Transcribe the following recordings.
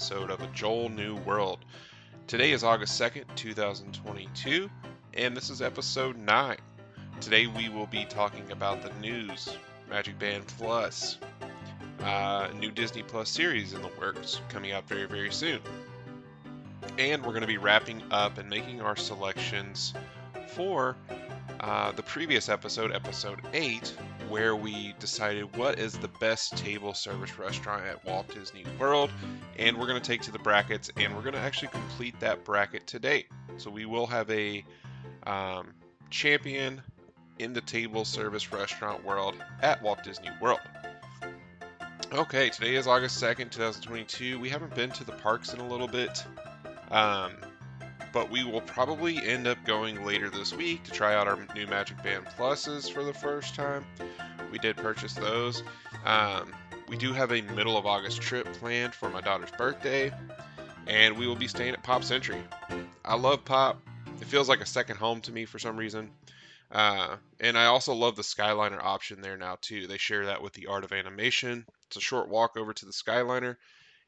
episode of A Joel New World. Today is August 2nd, 2022, and this is episode 9. Today we will be talking about the news, Magic Band Plus, uh, new Disney Plus series in the works coming out very, very soon. And we're going to be wrapping up and making our selections for uh, the previous episode, episode 8, where we decided what is the best table service restaurant at Walt Disney World. And we're going to take to the brackets and we're going to actually complete that bracket today. So we will have a um, champion in the table service restaurant world at Walt Disney World. Okay, today is August 2nd, 2022. We haven't been to the parks in a little bit. Um, but we will probably end up going later this week to try out our new Magic Band Pluses for the first time. We did purchase those. Um, we do have a middle of August trip planned for my daughter's birthday, and we will be staying at Pop Century. I love Pop. It feels like a second home to me for some reason. Uh, and I also love the Skyliner option there now too. They share that with the Art of Animation. It's a short walk over to the Skyliner,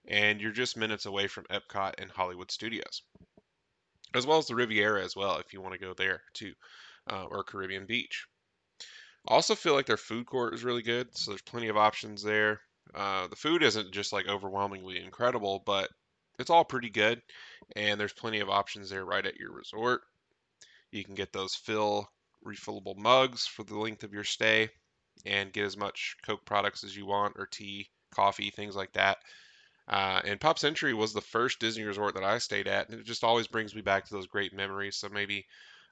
and you're just minutes away from Epcot and Hollywood Studios as well as the Riviera as well, if you want to go there too, uh, or Caribbean Beach. I also feel like their food court is really good, so there's plenty of options there. Uh, the food isn't just like overwhelmingly incredible, but it's all pretty good, and there's plenty of options there right at your resort. You can get those fill refillable mugs for the length of your stay, and get as much Coke products as you want, or tea, coffee, things like that. Uh, and Pop Century was the first Disney resort that I stayed at, and it just always brings me back to those great memories. So maybe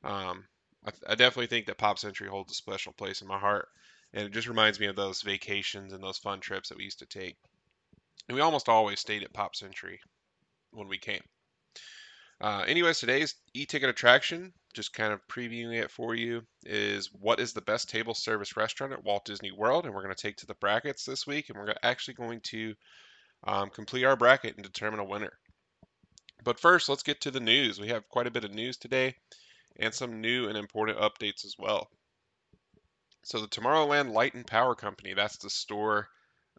um, I, I, definitely think that Pop Century holds a special place in my heart, and it just reminds me of those vacations and those fun trips that we used to take. And we almost always stayed at Pop Century when we came. Uh, anyways, today's e-ticket attraction, just kind of previewing it for you, is what is the best table service restaurant at Walt Disney World, and we're going to take to the brackets this week, and we're actually going to um, complete our bracket and determine a winner. But first, let's get to the news. We have quite a bit of news today and some new and important updates as well. So, the Tomorrowland Light and Power Company, that's the store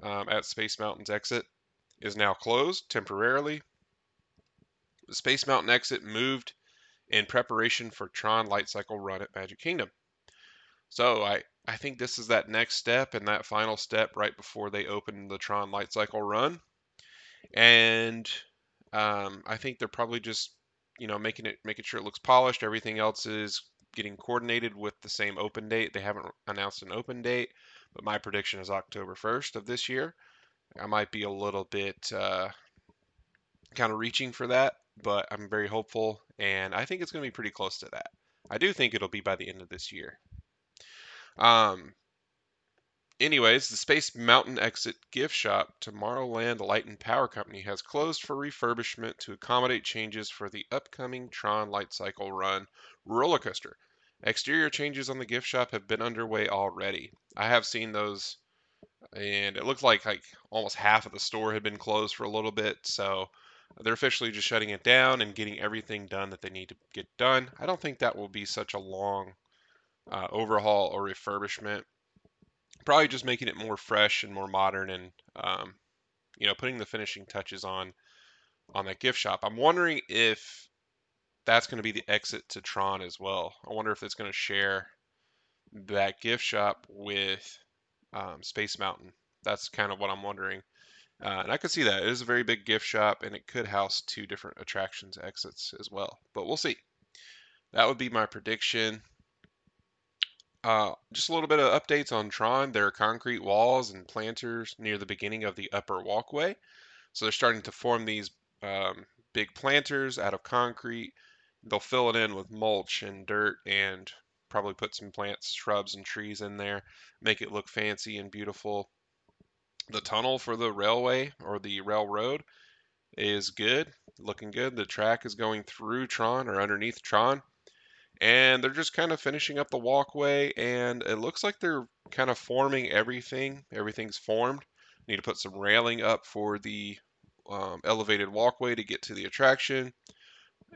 um, at Space Mountain's exit, is now closed temporarily. The Space Mountain exit moved in preparation for Tron Light Cycle Run at Magic Kingdom. So, I, I think this is that next step and that final step right before they open the Tron Light Cycle Run and um, I think they're probably just you know making it making sure it looks polished. Everything else is getting coordinated with the same open date. They haven't announced an open date, but my prediction is October 1st of this year. I might be a little bit uh, kind of reaching for that, but I'm very hopeful, and I think it's going to be pretty close to that. I do think it'll be by the end of this year. Um, Anyways, the Space Mountain exit gift shop, Tomorrowland Light and Power Company, has closed for refurbishment to accommodate changes for the upcoming Tron Light Cycle Run roller coaster. Exterior changes on the gift shop have been underway already. I have seen those, and it looked like like almost half of the store had been closed for a little bit. So they're officially just shutting it down and getting everything done that they need to get done. I don't think that will be such a long uh, overhaul or refurbishment probably just making it more fresh and more modern and um, you know putting the finishing touches on on that gift shop. I'm wondering if that's going to be the exit to tron as well. I wonder if it's going to share that gift shop with um, space mountain. That's kind of what i'm wondering. Uh, and i could see that. It is a very big gift shop and it could house two different attractions exits as well but we'll see. That would be my prediction uh, just a little bit of updates on Tron. There are concrete walls and planters near the beginning of the upper walkway. So they're starting to form these um, big planters out of concrete. They'll fill it in with mulch and dirt and probably put some plants, shrubs, and trees in there, make it look fancy and beautiful. The tunnel for the railway or the railroad is good, looking good. The track is going through Tron or underneath Tron and they're just kind of finishing up the walkway and it looks like they're kind of forming everything everything's formed. Need to put some railing up for the um, elevated walkway to get to the attraction.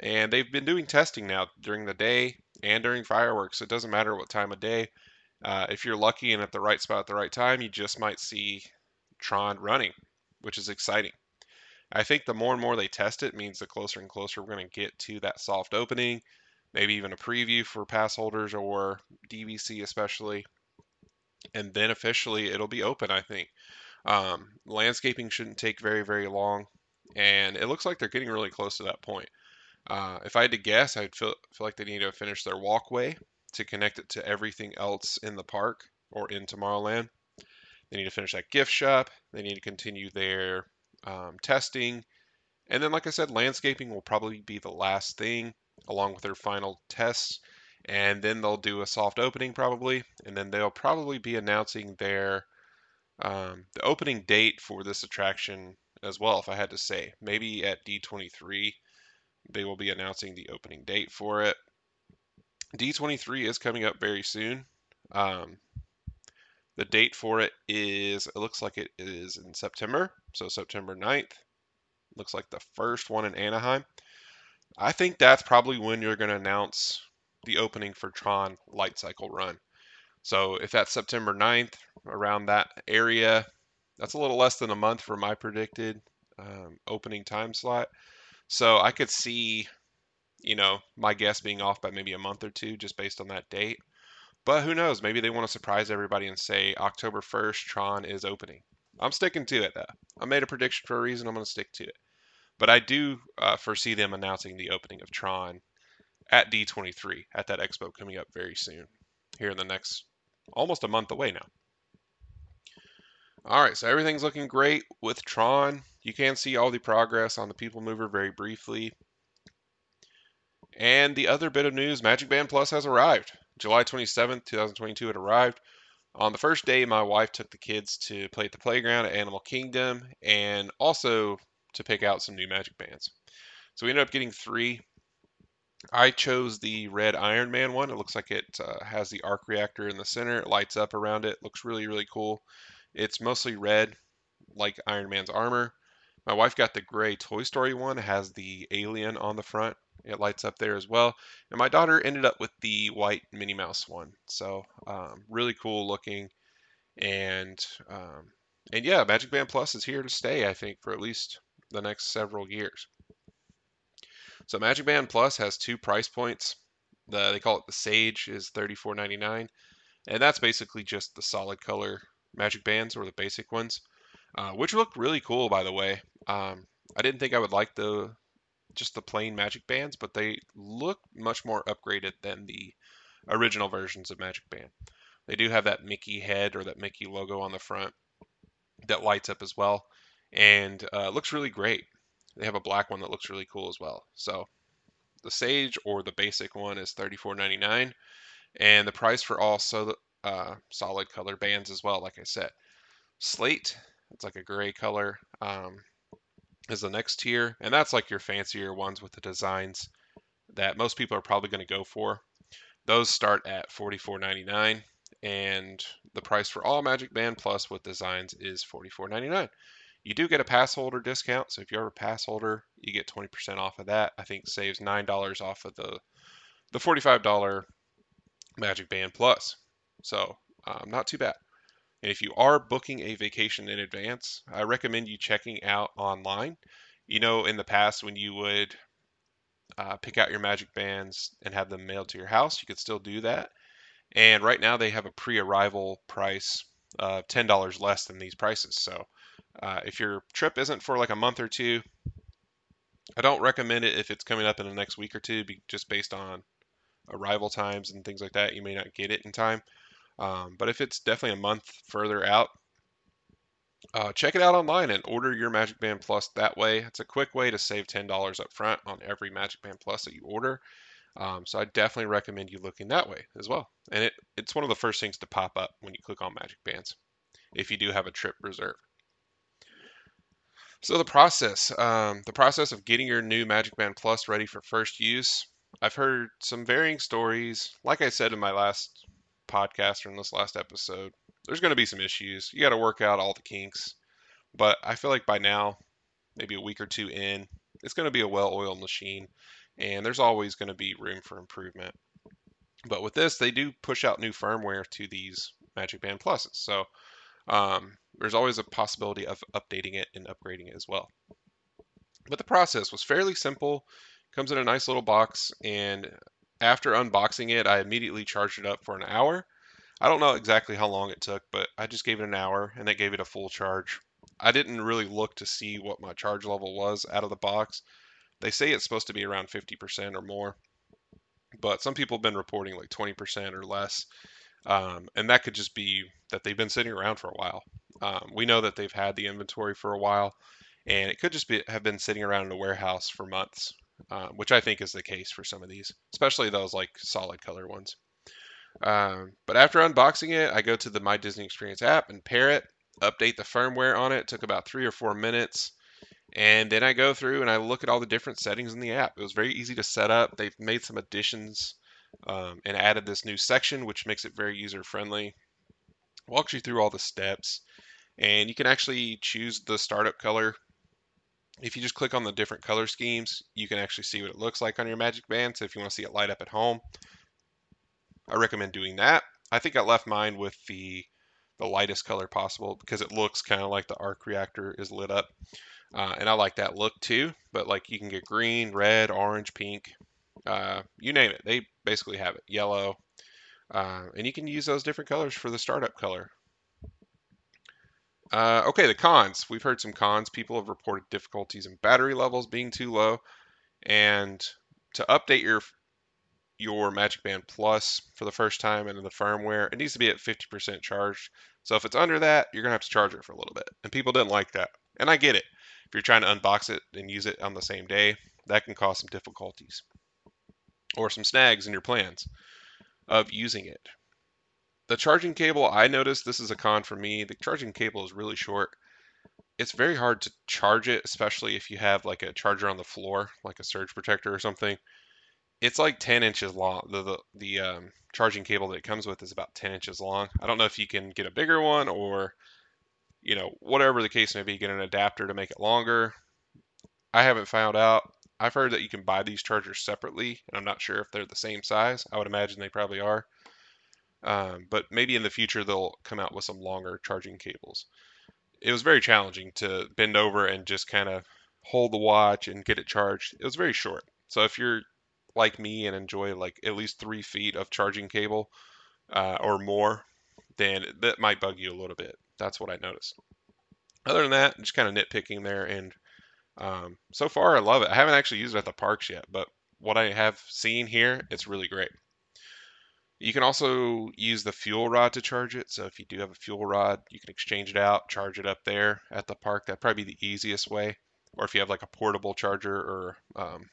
And they've been doing testing now during the day and during fireworks it doesn't matter what time of day. Uh, if you're lucky and at the right spot at the right time you just might see tron running which is exciting. I think the more and more they test it means the closer and closer we're going to get to that soft opening, maybe even a preview for pass holders or DVC especially. And then officially it'll be open, I think. Um, landscaping shouldn't take very, very long. And it looks like they're getting really close to that point. Uh, if I had to guess, I'd feel, feel like they need to finish their walkway to connect it to everything else in the park or in Tomorrowland. They need to finish that gift shop. They need to continue their um, testing. And then, like I said, landscaping will probably be the last thing along with their final tests. And then they'll do a soft opening probably. And then they'll probably be announcing their um, the opening date for this attraction as well, if I had to say. Maybe at D23, they will be announcing the opening date for it. D23 is coming up very soon. Um, the date for it is, it looks like it is in September, so September 9th. Looks like the first one in Anaheim. I think that's probably when you're going to announce the opening for Tron Light Cycle Run. So if that's September 9th, around that area, that's a little less than a month for my predicted um, opening time slot. So I could see, you know, my guess being off by maybe a month or two just based on that date. But who knows? Maybe they want to surprise everybody and say October 1st, Tron is opening. I'm sticking to it though. I made a prediction for a reason. I'm going to stick to it. But I do uh, foresee them announcing the opening of Tron at D23 at that expo coming up very soon, here in the next almost a month away now. All right, so everything's looking great with Tron. You can see all the progress on the People Mover very briefly. And the other bit of news, Magic Band Plus has arrived. July 27th, 2022, it arrived. On the first day, my wife took the kids to play at the playground at Animal Kingdom and also to pick out some new Magic Bands. So we ended up getting three. I chose the red Iron Man one. It looks like it uh, has the arc reactor in the center. It lights up around it. Looks really, really cool. It's mostly red, like Iron Man's armor. My wife got the gray Toy Story one. It has the alien on the front. It lights up there as well. And my daughter ended up with the white Minnie Mouse one. So um, really cool looking. And um, and yeah, Magic Band Plus is here to stay. I think for at least the next several years. So Magic Band Plus has two price points. The, they call it the Sage is $34.99, and that's basically just the solid color Magic Bands or the basic ones, uh, which look really cool by the way. Um, I didn't think I would like the just the plain Magic Bands, but they look much more upgraded than the original versions of Magic Band. They do have that Mickey head or that Mickey logo on the front that lights up as well, and uh, looks really great. They have a black one that looks really cool as well. So the Sage or the basic one is $34.99, and the price for all so uh, solid color bands as well. Like I said, Slate, it's like a gray color. Um, is the next tier, and that's like your fancier ones with the designs that most people are probably going to go for. Those start at $44.99, and the price for all Magic Band Plus with designs is $44.99. You do get a pass holder discount, so if you're a pass holder, you get 20% off of that. I think saves $9 off of the the $45 Magic Band Plus. So, um, not too bad. And if you are booking a vacation in advance, I recommend you checking out online. You know, in the past, when you would uh, pick out your magic bands and have them mailed to your house, you could still do that. And right now, they have a pre arrival price of $10 less than these prices. So uh, if your trip isn't for like a month or two, I don't recommend it if it's coming up in the next week or two, just based on arrival times and things like that. You may not get it in time. Um, but if it's definitely a month further out, uh, check it out online and order your Magic Band Plus that way. It's a quick way to save $10 up front on every Magic Band Plus that you order. Um, so I definitely recommend you looking that way as well. And it, it's one of the first things to pop up when you click on Magic Bands if you do have a trip reserved. So the process, um, the process of getting your new Magic Band Plus ready for first use. I've heard some varying stories. Like I said in my last podcast or in this last episode, there's going to be some issues. You got to work out all the kinks. But I feel like by now, maybe a week or two in, it's going to be a well oiled machine. And there's always going to be room for improvement. But with this, they do push out new firmware to these Magic Band Pluses. So um, there's always a possibility of updating it and upgrading it as well. But the process was fairly simple. Comes in a nice little box, and after unboxing it, I immediately charged it up for an hour. I don't know exactly how long it took, but I just gave it an hour and that gave it a full charge. I didn't really look to see what my charge level was out of the box. They say it's supposed to be around 50% or more, but some people have been reporting like 20% or less. Um, and that could just be that they've been sitting around for a while. Um, we know that they've had the inventory for a while, and it could just be have been sitting around in a warehouse for months, uh, which I think is the case for some of these, especially those like solid color ones. Um, but after unboxing it, I go to the My Disney Experience app and pair it, update the firmware on it. it. Took about three or four minutes. And then I go through and I look at all the different settings in the app. It was very easy to set up. They've made some additions um, and added this new section, which makes it very user friendly. Walks you through all the steps. And you can actually choose the startup color. If you just click on the different color schemes, you can actually see what it looks like on your Magic Band. So if you want to see it light up at home, I recommend doing that. I think I left mine with the the lightest color possible because it looks kind of like the arc reactor is lit up. Uh, and I like that look too, but like you can get green, red, orange, pink, uh, you name it. They basically have it. Yellow. Uh, and you can use those different colors for the startup color. Uh, okay, the cons. We've heard some cons. People have reported difficulties in battery levels being too low. And to update your your Magic Band Plus for the first time into the firmware, it needs to be at 50% charged. So if it's under that, you're going to have to charge it for a little bit. And people didn't like that. And I get it. If you're trying to unbox it and use it on the same day, that can cause some difficulties or some snags in your plans of using it. The charging cable, I noticed this is a con for me. The charging cable is really short. It's very hard to charge it, especially if you have like a charger on the floor, like a surge protector or something it's like 10 inches long. The the, the um, charging cable that it comes with is about 10 inches long. I don't know if you can get a bigger one or, you know, whatever the case may be, get an adapter to make it longer. I haven't found out. I've heard that you can buy these chargers separately, and I'm not sure if they're the same size. I would imagine they probably are. Um, but maybe in the future they'll come out with some longer charging cables. It was very challenging to bend over and just kind of hold the watch and get it charged. It was very short. So if you're like me and enjoy like at least three feet of charging cable uh, or more, then that might bug you a little bit. That's what I noticed. Other than that, just kind of nitpicking there, and um, so far I love it. I haven't actually used it at the parks yet, but what I have seen here, it's really great. You can also use the fuel rod to charge it. So if you do have a fuel rod, you can exchange it out, charge it up there at the park. That'd probably be the easiest way. Or if you have like a portable charger or um,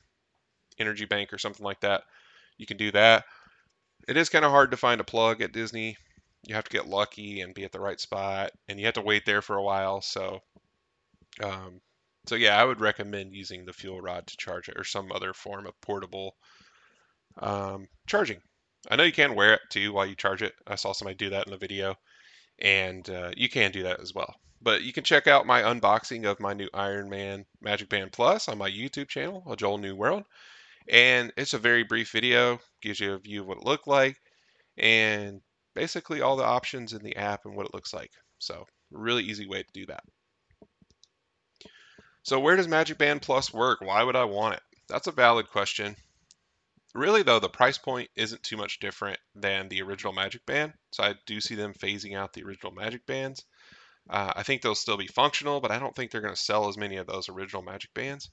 energy bank or something like that, you can do that. It is kind of hard to find a plug at Disney. You have to get lucky and be at the right spot, and you have to wait there for a while. So, um, so yeah, I would recommend using the fuel rod to charge it or some other form of portable um, charging. I know you can wear it too while you charge it. I saw somebody do that in the video, and uh, you can do that as well. But you can check out my unboxing of my new Iron Man Magic Band Plus on my YouTube channel, A Joel New World. And it's a very brief video, gives you a view of what it looked like, and basically all the options in the app and what it looks like. So really easy way to do that. So where does Magic Band Plus work? Why would I want it? That's a valid question. Really though, the price point isn't too much different than the original Magic Band. So I do see them phasing out the original Magic Bands. Uh, I think they'll still be functional, but I don't think they're going to sell as many of those original Magic Bands.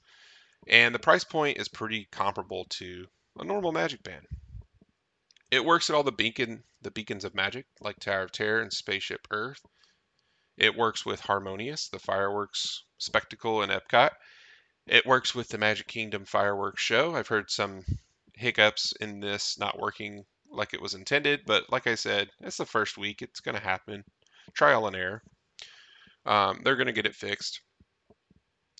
And the price point is pretty comparable to a normal Magic Band. It works at all the beacon the beacons of magic, like Tower of Terror and Spaceship Earth. It works with Harmonious, the fireworks spectacle in Epcot. It works with the Magic Kingdom fireworks show. I've heard some hiccups in this not working like it was intended, but like I said, it's the first week. It's going to happen. Trial and error. Um, they're going to get it fixed.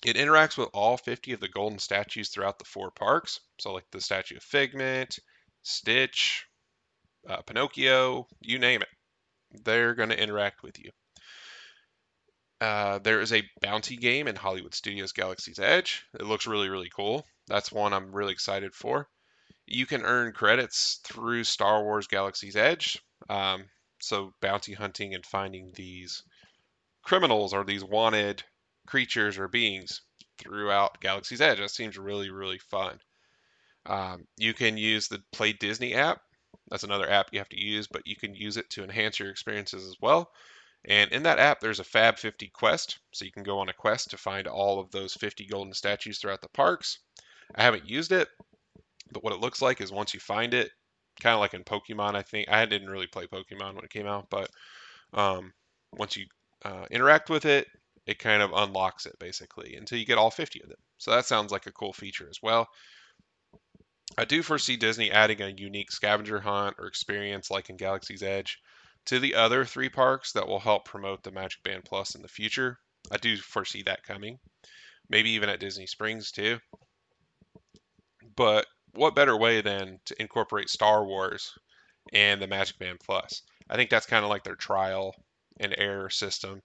It interacts with all 50 of the golden statues throughout the four parks. So, like the statue of Figment, Stitch, uh, Pinocchio, you name it. They're going to interact with you. Uh, there is a bounty game in Hollywood Studios Galaxy's Edge. It looks really, really cool. That's one I'm really excited for. You can earn credits through Star Wars Galaxy's Edge. Um, so, bounty hunting and finding these criminals or these wanted creatures or beings throughout Galaxy's Edge. That seems really, really fun. Um, you can use the Play Disney app. That's another app you have to use, but you can use it to enhance your experiences as well. And in that app, there's a Fab 50 quest. So you can go on a quest to find all of those 50 golden statues throughout the parks. I haven't used it, but what it looks like is once you find it, kind of like in Pokemon, I think. I didn't really play Pokemon when it came out, but um, once you uh, interact with it, it kind of unlocks it basically until you get all 50 of them. So that sounds like a cool feature as well. I do foresee Disney adding a unique scavenger hunt or experience like in Galaxy's Edge to the other three parks that will help promote the Magic Band Plus in the future. I do foresee that coming. Maybe even at Disney Springs too. But what better way than to incorporate Star Wars and the Magic Band Plus? I think that's kind of like their trial and error system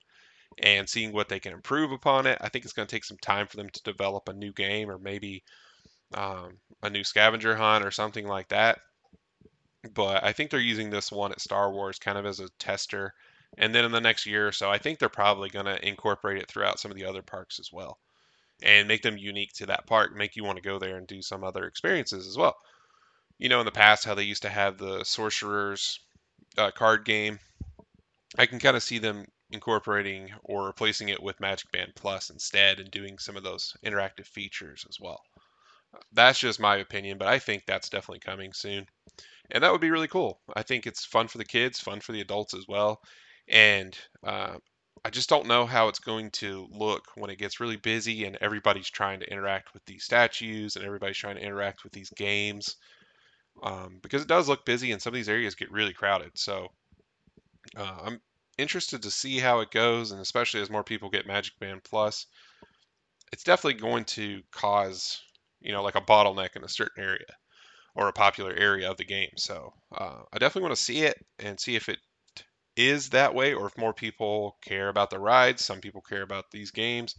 and seeing what they can improve upon it. I think it's going to take some time for them to develop a new game or maybe um, a new scavenger hunt or something like that. But I think they're using this one at Star Wars kind of as a tester. And then in the next year or so, I think they're probably going to incorporate it throughout some of the other parks as well and make them unique to that park, make you want to go there and do some other experiences as well. You know, in the past, how they used to have the Sorcerer's uh, card game. I can kind of see them incorporating or replacing it with Magic Band Plus instead and doing some of those interactive features as well. That's just my opinion, but I think that's definitely coming soon. And that would be really cool. I think it's fun for the kids, fun for the adults as well. And uh, I just don't know how it's going to look when it gets really busy and everybody's trying to interact with these statues and everybody's trying to interact with these games. Um, because it does look busy and some of these areas get really crowded. So uh, I'm interested to see how it goes, and especially as more people get Magic Band Plus, it's definitely going to cause, you know, like a bottleneck in a certain area or a popular area of the game. So uh, I definitely want to see it and see if it is that way or if more people care about the rides. Some people care about these games.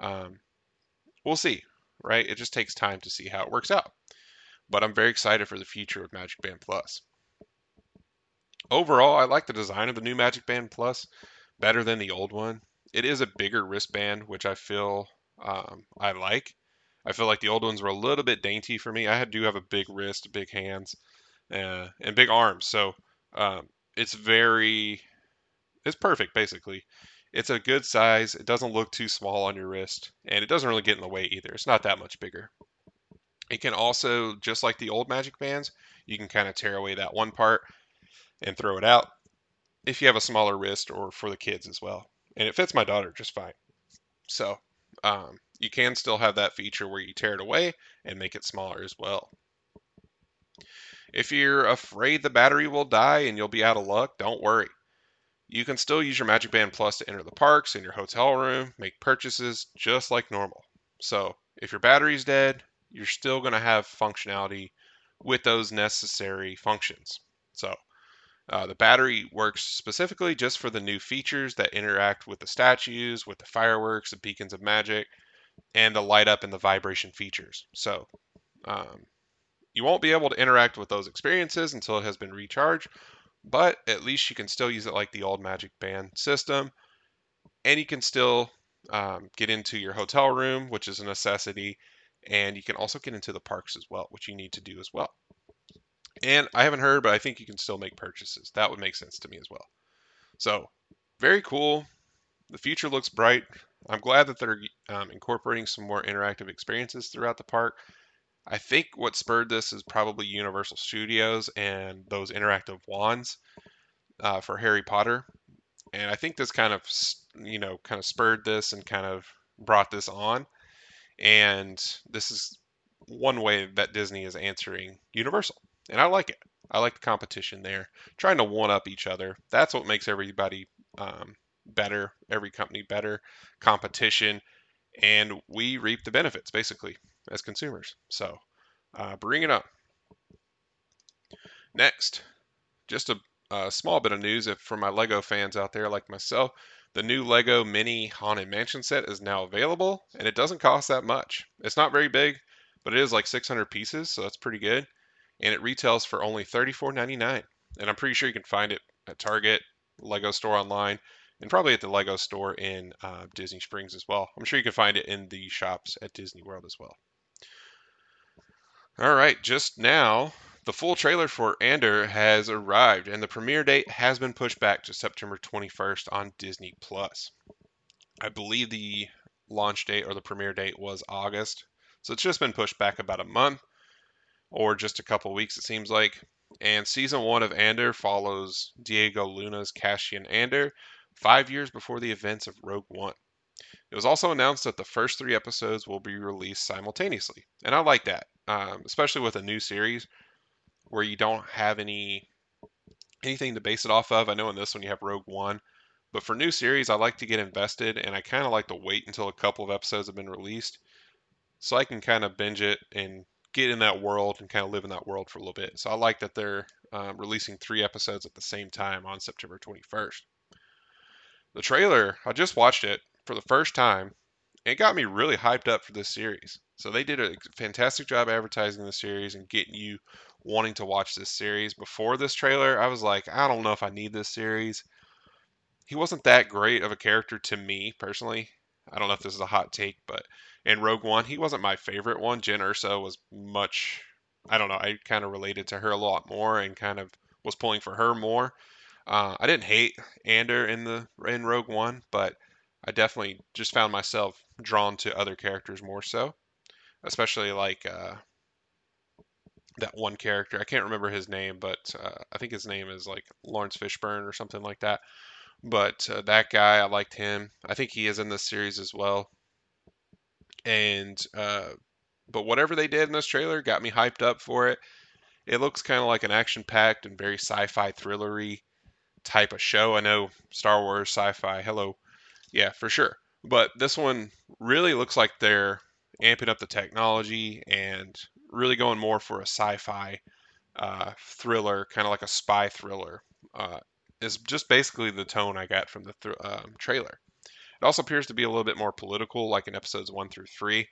Um, we'll see, right? It just takes time to see how it works out. But I'm very excited for the future of Magic Band Plus. Overall, I like the design of the new Magic Band Plus better than the old one. It is a bigger wristband, which I feel um, I like. I feel like the old ones were a little bit dainty for me. I do have a big wrist, big hands, uh, and big arms, so um, it's very, it's perfect basically. It's a good size. It doesn't look too small on your wrist, and it doesn't really get in the way either. It's not that much bigger. It can also, just like the old Magic Bands, you can kind of tear away that one part and throw it out if you have a smaller wrist or for the kids as well. And it fits my daughter just fine. So um, you can still have that feature where you tear it away and make it smaller as well. If you're afraid the battery will die and you'll be out of luck, don't worry. You can still use your Magic Band Plus to enter the parks in your hotel room, make purchases just like normal. So if your battery's dead, you're still going to have functionality with those necessary functions. So uh, the battery works specifically just for the new features that interact with the statues, with the fireworks, the beacons of magic, and the light up and the vibration features. So um, you won't be able to interact with those experiences until it has been recharged, but at least you can still use it like the old Magic Band system, and you can still um, get into your hotel room, which is a necessity, and you can also get into the parks as well, which you need to do as well. And I haven't heard, but I think you can still make purchases. That would make sense to me as well. So, very cool. The future looks bright. I'm glad that they're um, incorporating some more interactive experiences throughout the park. I think what spurred this is probably Universal Studios and those interactive wands uh, for Harry Potter. And I think this kind of, you know, kind of spurred this and kind of brought this on. And this is one way that Disney is answering Universal and I like it. I like the competition there, trying to one up each other. That's what makes everybody um, better, every company better. Competition, and we reap the benefits basically as consumers. So, uh, bring it up. Next, just a, a small bit of news if for my Lego fans out there like myself. The new Lego Mini Haunted Mansion set is now available, and it doesn't cost that much. It's not very big, but it is like 600 pieces, so that's pretty good and it retails for only $34.99. And I'm pretty sure you can find it at Target, Lego store online. And probably at the Lego store in uh, Disney Springs as well. I'm sure you can find it in the shops at Disney World as well. All right, just now, the full trailer for Andor has arrived, and the premiere date has been pushed back to September 21st on Disney Plus. I believe the launch date or the premiere date was August, so it's just been pushed back about a month or just a couple weeks, it seems like. And season one of Andor follows Diego Luna's Cassian Andor five years before the events of Rogue One. It was also announced that the first three episodes will be released simultaneously, and I like that um, especially with a new series where you don't have any anything to base it off of. I know in this one you have Rogue One, but for new series, I like to get invested, and I kind of like to wait until a couple of episodes have been released, so I can kind of binge it and get in that world and kind of live in that world for a little bit. So I like that they're um, releasing three episodes at the same time on September 21st. The trailer, I just watched it for the first time. It got me really hyped up for this series. So they did a fantastic job advertising the series and getting you wanting to watch this series. Before this trailer, I was like, I don't know if I need this series. He wasn't that great of a character to me personally. I don't know if this is a hot take, but in Rogue One, he wasn't my favorite one. Jyn Erso was much, I don't know, I kind of related to her a lot more and kind of was pulling for her more. Uh, I didn't hate Andor in the in Rogue One, but I definitely just found myself drawn to other characters more so especially like uh, that one character. I can't remember his name, but uh, I think his name is like Laurence Fishburne or something like that. But uh, that guy, I liked him. I think he is in this series as well. And uh, but whatever they did in this trailer got me hyped up for it. It looks kind of like an action-packed and very sci-fi thrillery type of show. I know Star Wars sci-fi. Hello, yeah, for sure. But this one really looks like they're amping up the technology and really going more for a sci-fi uh, thriller, kind of like a spy thriller. Uh, is just basically the tone I got from the th- um, trailer. It also appears to be a little bit more political, like in episodes one through three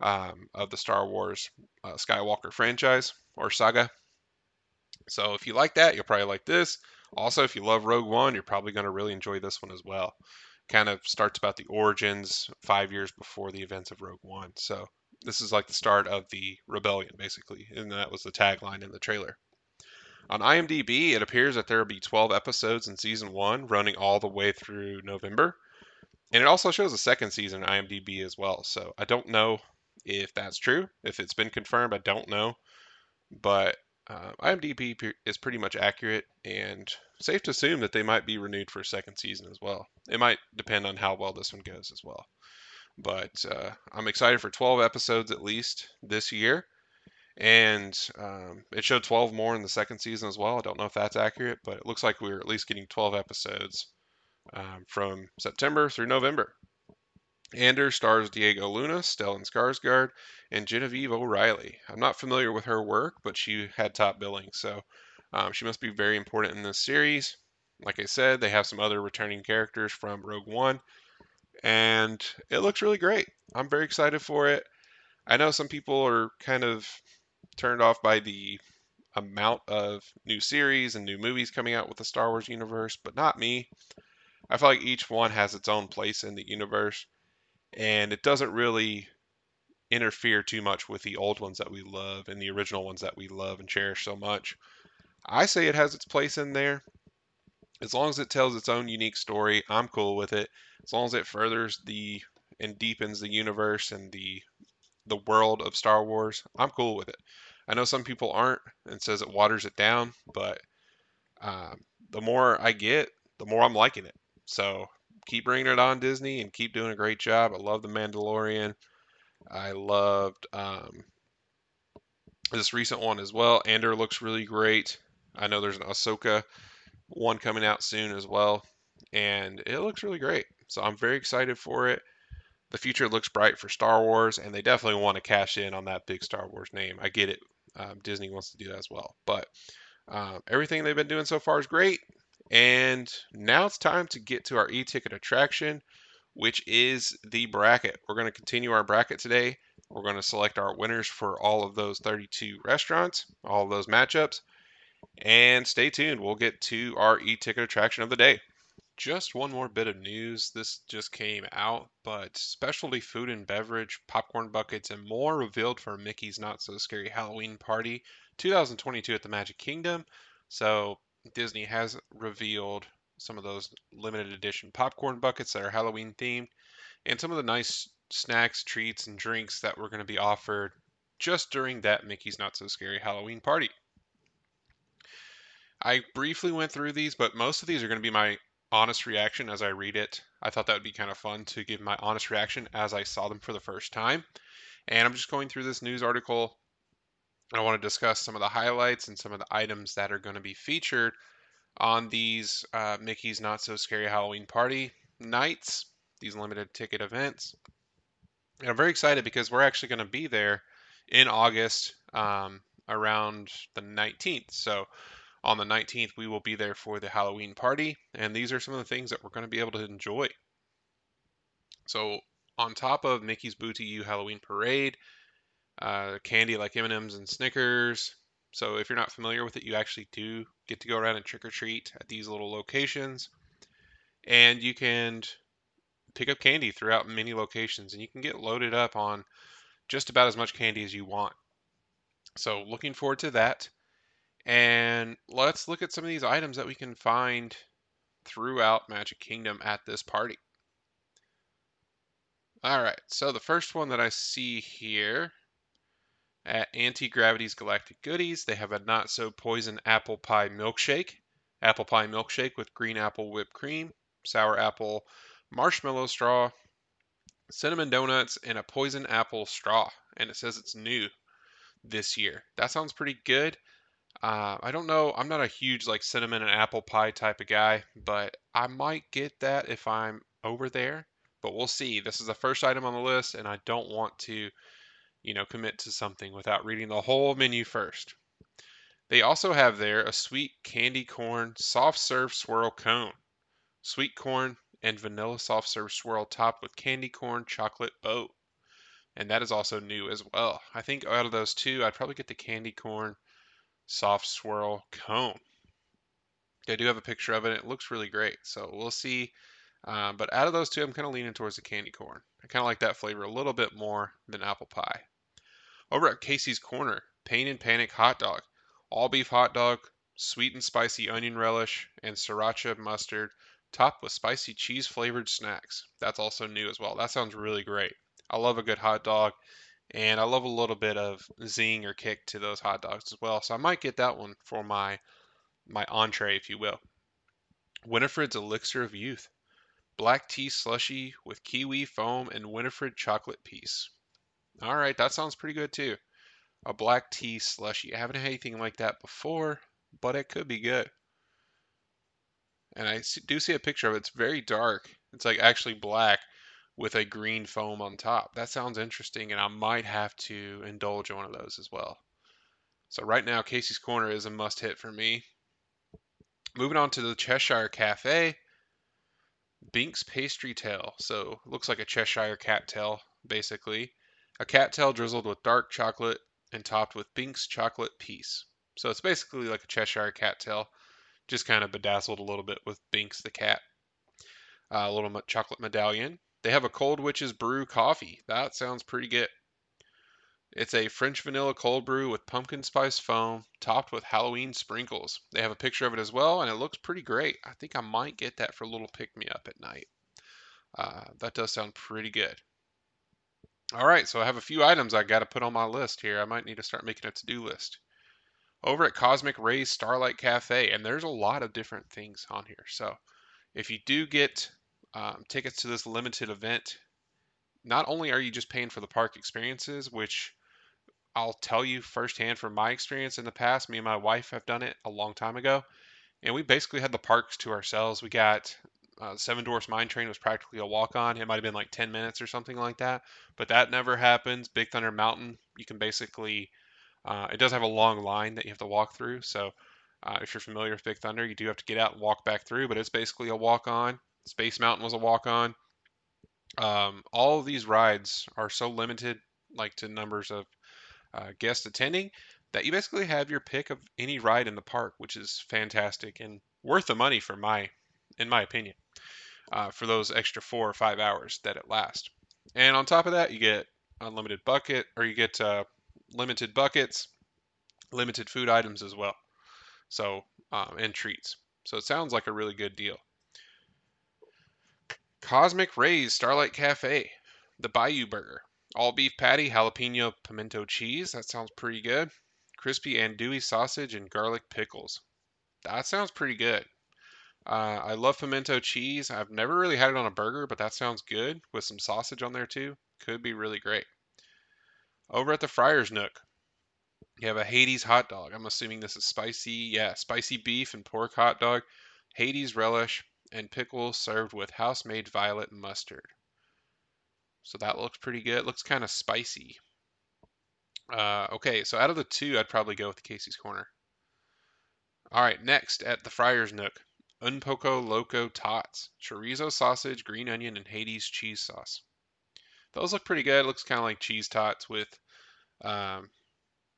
um, of the Star Wars uh, Skywalker franchise or saga. So if you like that, you'll probably like this. Also, if you love Rogue One, you're probably going to really enjoy this one as well kind of starts about the origins five years before the events of Rogue One. So this is like the start of the rebellion, basically, and that was the tagline in the trailer. On IMDb, it appears that there will be 12 episodes in season one, running all the way through November. And it also shows a second season on IMDb as well. So I don't know if that's true. If it's been confirmed, I don't know. But uh, IMDb is pretty much accurate, and safe to assume that they might be renewed for a second season as well. It might depend on how well this one goes as well. But uh, I'm excited for 12 episodes at least this year. And um, it showed 12 more in the second season as well. I don't know if that's accurate, but it looks like we're at least getting 12 episodes um, from September through November. Andor stars Diego Luna, Stellan Skarsgård, and Genevieve O'Reilly. I'm not familiar with her work, but she had top billing, so um, she must be very important in this series. Like I said, they have some other returning characters from Rogue One, and it looks really great. I'm very excited for it. I know some people are kind of turned off by the amount of new series and new movies coming out with the Star Wars universe, but not me. I feel like each one has its own place in the universe, and it doesn't really interfere too much with the old ones that we love and the original ones that we love and cherish so much. I say it has its place in there. As long as it tells its own unique story, I'm cool with it. As long as it furthers the and deepens the universe and the the world of Star Wars, I'm cool with it. I know some people aren't and says it waters it down, but um, the more I get, the more I'm liking it. So keep bringing it on Disney and keep doing a great job. I love The Mandalorian. I loved um, this recent one as well. Andor looks really great. I know there's an Ahsoka one coming out soon as well, and it looks really great. So I'm very excited for it. The future looks bright for Star Wars, and they definitely want to cash in on that big Star Wars name. I get it. Um, Disney wants to do that as well. But um, everything they've been doing so far is great. And now it's time to get to our e-ticket attraction, which is the bracket. We're going to continue our bracket today. We're going to select our winners for all of those 32 restaurants, all of those matchups. And stay tuned. We'll get to our e-ticket attraction of the day. just one more bit of news. This just came out, but specialty food and beverage, popcorn buckets, and more revealed for Mickey's Not So Scary Halloween Party 2022 at the Magic Kingdom. So Disney has revealed some of those limited edition popcorn buckets that are Halloween themed, and some of the nice snacks, treats, and drinks that were going to be offered just during that Mickey's Not So Scary Halloween Party. I briefly went through these, but most of these are going to be my honest reaction as I read it. I thought that would be kind of fun to give my honest reaction as I saw them for the first time. And I'm just going through this news article. I want to discuss some of the highlights and some of the items that are going to be featured on these uh, Mickey's Not So Scary Halloween Party nights, these limited ticket events. And I'm very excited because we're actually going to be there in August um, around the 19th. So on the 19th, we will be there for the Halloween party, and these are some of the things that we're going to be able to enjoy. So, on top of Mickey's Boo to You Halloween Parade, uh, candy like M&Ms and Snickers. So, if you're not familiar with it, you actually do get to go around and trick or treat at these little locations, and you can pick up candy throughout many locations, and you can get loaded up on just about as much candy as you want. So, looking forward to that. And let's look at some of these items that we can find throughout Magic Kingdom at this party. All right, so the first one that I see here at Auntie Gravity's Galactic Goodies, they have a not so poison apple pie milkshake. Apple pie milkshake with green apple whipped cream, sour apple marshmallow straw, cinnamon donuts, and a poison apple straw. And it says it's new this year. That sounds pretty good. Uh, I don't know. I'm not a huge like cinnamon and apple pie type of guy, but I might get that if I'm over there. But we'll see. This is the first item on the list, and I don't want to, you know, commit to something without reading the whole menu first. They also have there a sweet candy corn soft serve swirl cone, sweet corn and vanilla soft serve swirl topped with candy corn chocolate boat. And that is also new as well. I think out of those two, I'd probably get the candy corn soft swirl cone. I do have a picture of it. It looks really great. So we'll see. Uh, but out of those two, I'm kind of leaning towards the candy corn. I kind of like that flavor a little bit more than apple pie. Over at Casey's Corner, Pain and Panic hot dog. All beef hot dog, sweet and spicy onion relish, and sriracha mustard, topped with spicy cheese flavored snacks. That's also new as well. That sounds really great. I love a good hot dog. And I love a little bit of zing or kick to those hot dogs as well. So I might get that one for my my entree, if you will. Winifred's Elixir of Youth. Black tea slushy with kiwi foam and Winifred chocolate piece. All right, that sounds pretty good too. A black tea slushy. I haven't had anything like that before, but it could be good. And I do see a picture of it. It's very dark. It's like actually black, with a green foam on top. That sounds interesting, and I might have to indulge in one of those as well. So right now, Casey's Corner is a must hit for me. Moving on to the Cheshire Cafe, Binx Pastry Tail. So looks like a Cheshire cat tail, basically. A cattail drizzled with dark chocolate and topped with Binx chocolate piece. So it's basically like a Cheshire cattail, just kind of bedazzled a little bit with Binx the cat. Uh, a little chocolate medallion, they have a Cold Witch's Brew coffee. That sounds pretty good. It's a French vanilla cold brew with pumpkin spice foam topped with Halloween sprinkles. They have a picture of it as well, and it looks pretty great. I think I might get that for a little pick me up at night. Uh, that does sound pretty good. All right, so I have a few items I got to put on my list here. I might need to start making a to do list. Over at Cosmic Rays Starlight Cafe, and there's a lot of different things on here. So if you do get um, tickets to this limited event, not only are you just paying for the park experiences, which I'll tell you firsthand from my experience in the past, me and my wife have done it a long time ago, and we basically had the parks to ourselves. We got uh, Seven Dwarfs Mine Train was practically a walk on. It might have been like 10 minutes or something like that, but that never happens. Big Thunder Mountain, you can basically, uh, it does have a long line that you have to walk through. So uh, if you're familiar with Big Thunder, you do have to get out and walk back through, but it's basically a walk on. Space Mountain was a walk on. Um, all of these rides are so limited, like to numbers of uh, guests attending, that you basically have your pick of any ride in the park, which is fantastic and worth the money for my in my opinion, uh, for those extra four or five hours that it lasts. And on top of that, you get unlimited bucket, or you get uh, limited buckets, limited food items as well. So um, and treats. So it sounds like a really good deal. Cosmic Rays Starlight Cafe, the Bayou Burger, all beef patty, jalapeno pimento cheese. That sounds pretty good. Crispy andouille sausage and garlic pickles. That sounds pretty good. Uh, I love pimento cheese. I've never really had it on a burger, but that sounds good with some sausage on there too. Could be really great. Over at the Friar's Nook, you have a Hades hot dog. I'm assuming this is spicy. Yeah, spicy beef and pork hot dog, Hades relish, and pickles served with house made violet mustard. So that looks pretty good. It looks kind of spicy. Uh, okay, so out of the two, I'd probably go with the Casey's Corner. All right, next at the Friar's Nook, Un Poco Loco Tots, chorizo sausage, green onion, and Hades cheese sauce. Those look pretty good. It looks kind of like cheese tots with, um,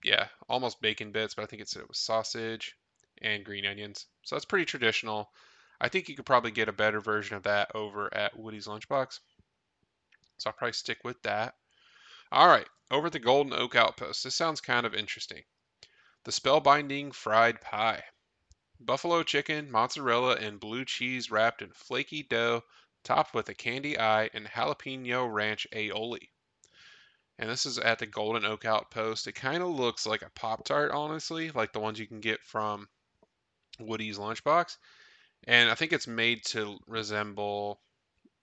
yeah, almost bacon bits, but I think it's it was sausage and green onions. So that's pretty traditional. I think you could probably get a better version of that over at Woody's Lunchbox. So I'll probably stick with that. All right, over at the Golden Oak Outpost. This sounds kind of interesting. The Spellbinding Fried Pie. Buffalo chicken, mozzarella, and blue cheese wrapped in flaky dough topped with a candy eye and jalapeno ranch aioli. And this is at the Golden Oak Outpost. It kind of looks like a Pop Tart, honestly, like the ones you can get from Woody's Lunchbox. And I think it's made to resemble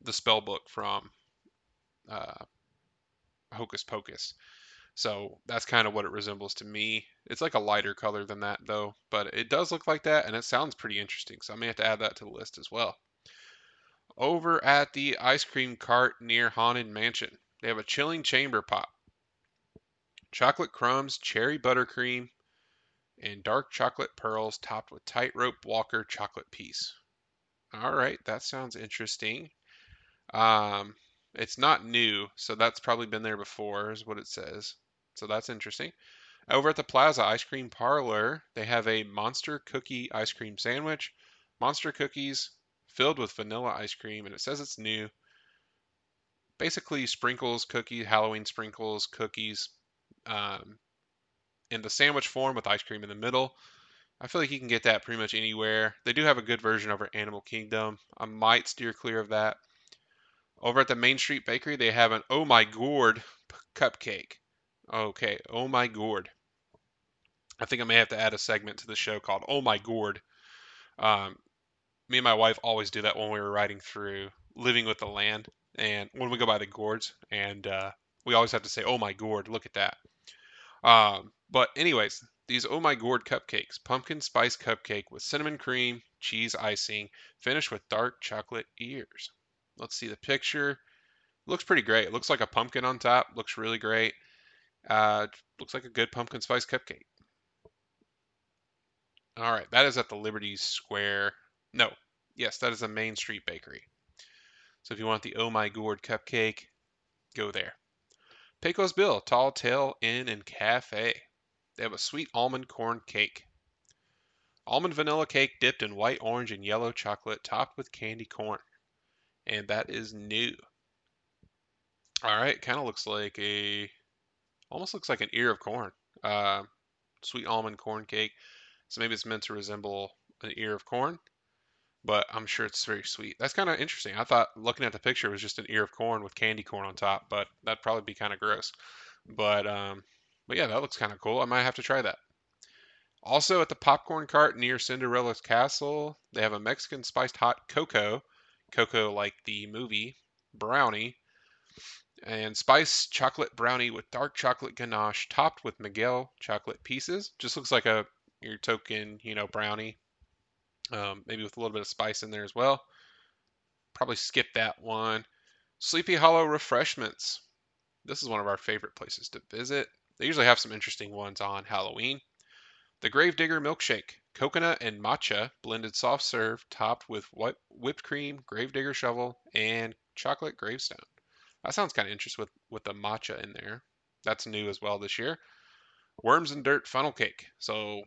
the spell book from uh, Hocus Pocus. So that's kind of what it resembles to me. It's like a lighter color than that, though, but it does look like that, and it sounds pretty interesting. So I may have to add that to the list as well over at the ice cream cart near Haunted Mansion. They have a chilling chamber pop, chocolate crumbs, cherry buttercream, and dark chocolate pearls topped with tightrope walker chocolate piece. All right, that sounds interesting. Um, it's not new, so that's probably been there before, is what it says. So that's interesting. Over at the Plaza Ice Cream Parlor, they have a monster cookie ice cream sandwich, monster cookies, filled with vanilla ice cream, and it says it's new. Basically, sprinkles, cookies, Halloween sprinkles, cookies, um, in the sandwich form with ice cream in the middle. I feel like you can get that pretty much anywhere. They do have a good version over Animal Kingdom. I might steer clear of that. Over at the Main Street Bakery, they have an Oh My Gourd cupcake. Okay, Oh My Gourd. I think I may have to add a segment to the show called Oh My Gourd. Um, me and my wife always do that when we were riding through living with the land and when we go by the gourds and uh, we always have to say oh my gourd look at that. Um, but anyways these oh my gourd cupcakes pumpkin spice cupcake with cinnamon cream cheese icing finished with dark chocolate ears. Let's see the picture. Looks pretty great. It looks like a pumpkin on top. Looks really great uh, looks like a good pumpkin spice cupcake all right that is at the liberty square no. Yes, that is a Main Street bakery. So if you want the Oh My Gourd cupcake, go there. Pecos Bill, Tall Tale Inn and Cafe. They have a sweet almond corn cake. Almond vanilla cake dipped in white, orange, and yellow chocolate, topped with candy corn. And that is new. All right, kind of looks like a, almost looks like an ear of corn. Uh, sweet almond corn cake. So maybe it's meant to resemble an ear of corn but I'm sure it's very sweet. That's kind of interesting. I thought looking at the picture was just an ear of corn with candy corn on top, but that'd probably be kind of gross. But um, but yeah, that looks kind of cool. I might have to try that. Also at the popcorn cart near Cinderella's castle, they have a Mexican spiced hot cocoa, cocoa like the movie, brownie, and spice chocolate brownie with dark chocolate ganache topped with Miguel chocolate pieces. Just looks like a your token, you know, brownie um, maybe with a little bit of spice in there as well. Probably skip that one. Sleepy Hollow Refreshments. This is one of our favorite places to visit. They usually have some interesting ones on Halloween. The Gravedigger Milkshake, coconut and matcha blended soft serve, topped with whipped cream, Gravedigger shovel, and chocolate gravestone. That sounds kind of interesting with with the matcha in there. That's new as well this year. Worms and dirt funnel cake. So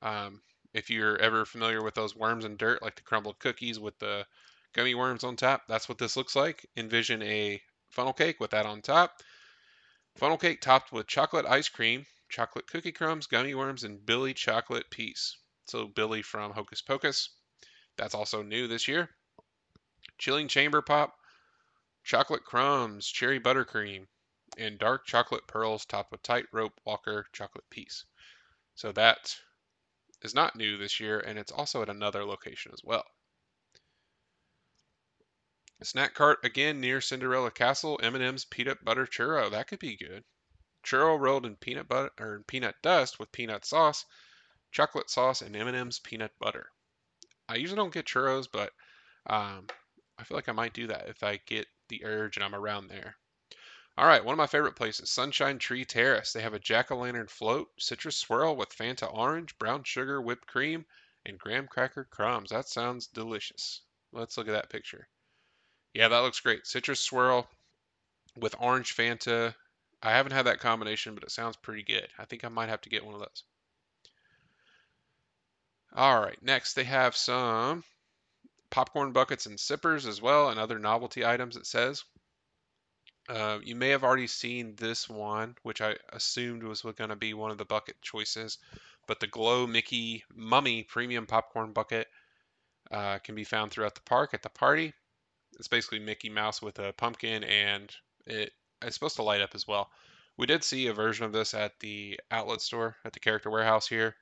um, if you're ever familiar with those worms and dirt, like the crumbled cookies with the gummy worms on top, that's what this looks like. Envision a funnel cake with that on top. Funnel cake topped with chocolate ice cream, chocolate cookie crumbs, gummy worms, and Billy chocolate piece. So Billy from Hocus Pocus. That's also new this year. Chilling chamber pop, chocolate crumbs, cherry buttercream, and dark chocolate pearls topped with tightrope walker chocolate piece. So that is not new this year, and it's also at another location as well. Snack cart again near Cinderella Castle. M&M's peanut butter churro. That could be good. Churro rolled in peanut butter or peanut dust with peanut sauce, chocolate sauce, and M&M's peanut butter. I usually don't get churros, but um, I feel like I might do that if I get the urge and I'm around there. All right, one of my favorite places, Sunshine Tree Terrace. They have a jack o' lantern float, citrus swirl with Fanta orange, brown sugar, whipped cream, and graham cracker crumbs. That sounds delicious. Let's look at that picture. Yeah, that looks great. Citrus swirl with orange Fanta. I haven't had that combination, but it sounds pretty good. I think I might have to get one of those. All right, next they have some popcorn buckets and sippers as well, and other novelty items, it says. Uh, you may have already seen this one, which I assumed was going to be one of the bucket choices, but the Glow Mickey Mummy Premium Popcorn Bucket uh, can be found throughout the park at the party. It's basically Mickey Mouse with a pumpkin, and it it's supposed to light up as well. We did see a version of this at the outlet store at the Character Warehouse here,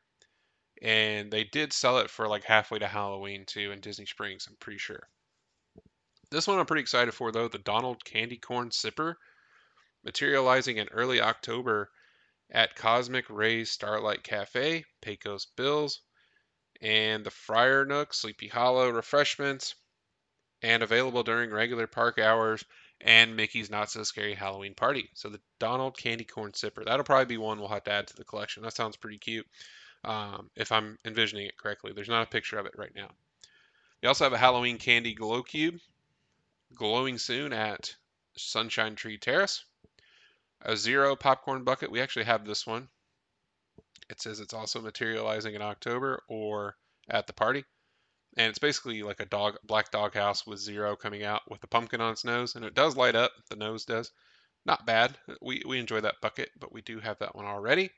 and they did sell it for like halfway to Halloween too in Disney Springs. I'm pretty sure. This one I'm pretty excited for though. The Donald Candy Corn Sipper, materializing in early October at Cosmic Rays Starlight Cafe, Pecos Bills, and the Friar Nook Sleepy Hollow refreshments, and available during regular park hours and Mickey's Not So Scary Halloween Party. So the Donald Candy Corn Sipper. That'll probably be one we'll have to add to the collection. That sounds pretty cute um, if I'm envisioning it correctly. There's not a picture of it right now. You also have a Halloween candy glow cube, glowing soon at Sunshine Tree Terrace. A zero popcorn bucket. We actually have this one. It says it's also materializing in October or at the party. And it's basically like a dog, black dog house with zero coming out with a pumpkin on its nose, and it does light up. The nose does. Not bad. We we enjoy that bucket, but we do have that one already.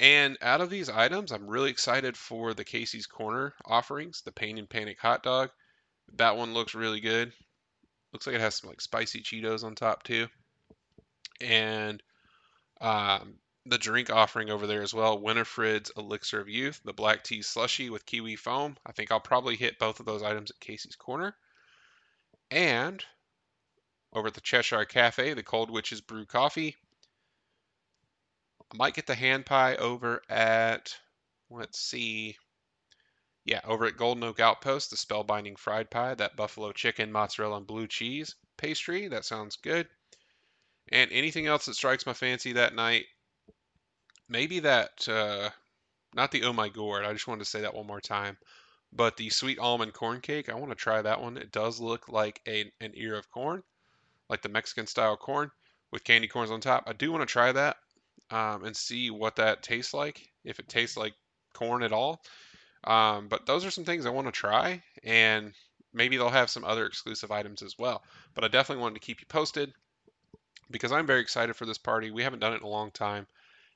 And out of these items, I'm really excited for the Casey's Corner offerings, the Pain and Panic hot dog. That one looks really good. Looks like it has some like spicy Cheetos on top too. And um, the drink offering over there as well, Winifred's Elixir of Youth, the black tea slushy with kiwi foam. I think I'll probably hit both of those items at Casey's Corner. And over at the Cheshire Cafe, the Cold Witches Brew Coffee. I might get the hand pie over at, let's see, yeah, over at Golden Oak Outpost, the Spellbinding Fried Pie, that buffalo chicken, mozzarella, and blue cheese pastry. That sounds good. And anything else that strikes my fancy that night, maybe that, uh, not the Oh My Gourd, I just wanted to say that one more time, but the sweet almond corn cake, I want to try that one. It does look like a, an ear of corn, like the Mexican style corn with candy corns on top. I do want to try that um, and see what that tastes like, if it tastes like corn at all. Um, but those are some things I want to try, and maybe they'll have some other exclusive items as well. But I definitely wanted to keep you posted because I'm very excited for this party. We haven't done it in a long time,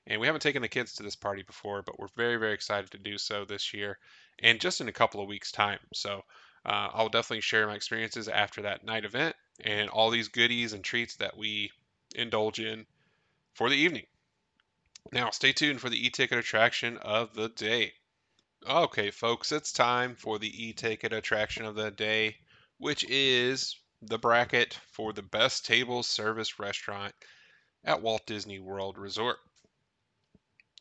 and we haven't taken the kids to this party before, but we're very, very excited to do so this year and just in a couple of weeks' time. So uh, I'll definitely share my experiences after that night event and all these goodies and treats that we indulge in for the evening. Now, stay tuned for the e-ticket attraction of the day. Okay, folks, it's time for the e-ticket attraction of the day, which is the bracket for the best table service restaurant at Walt Disney World Resort.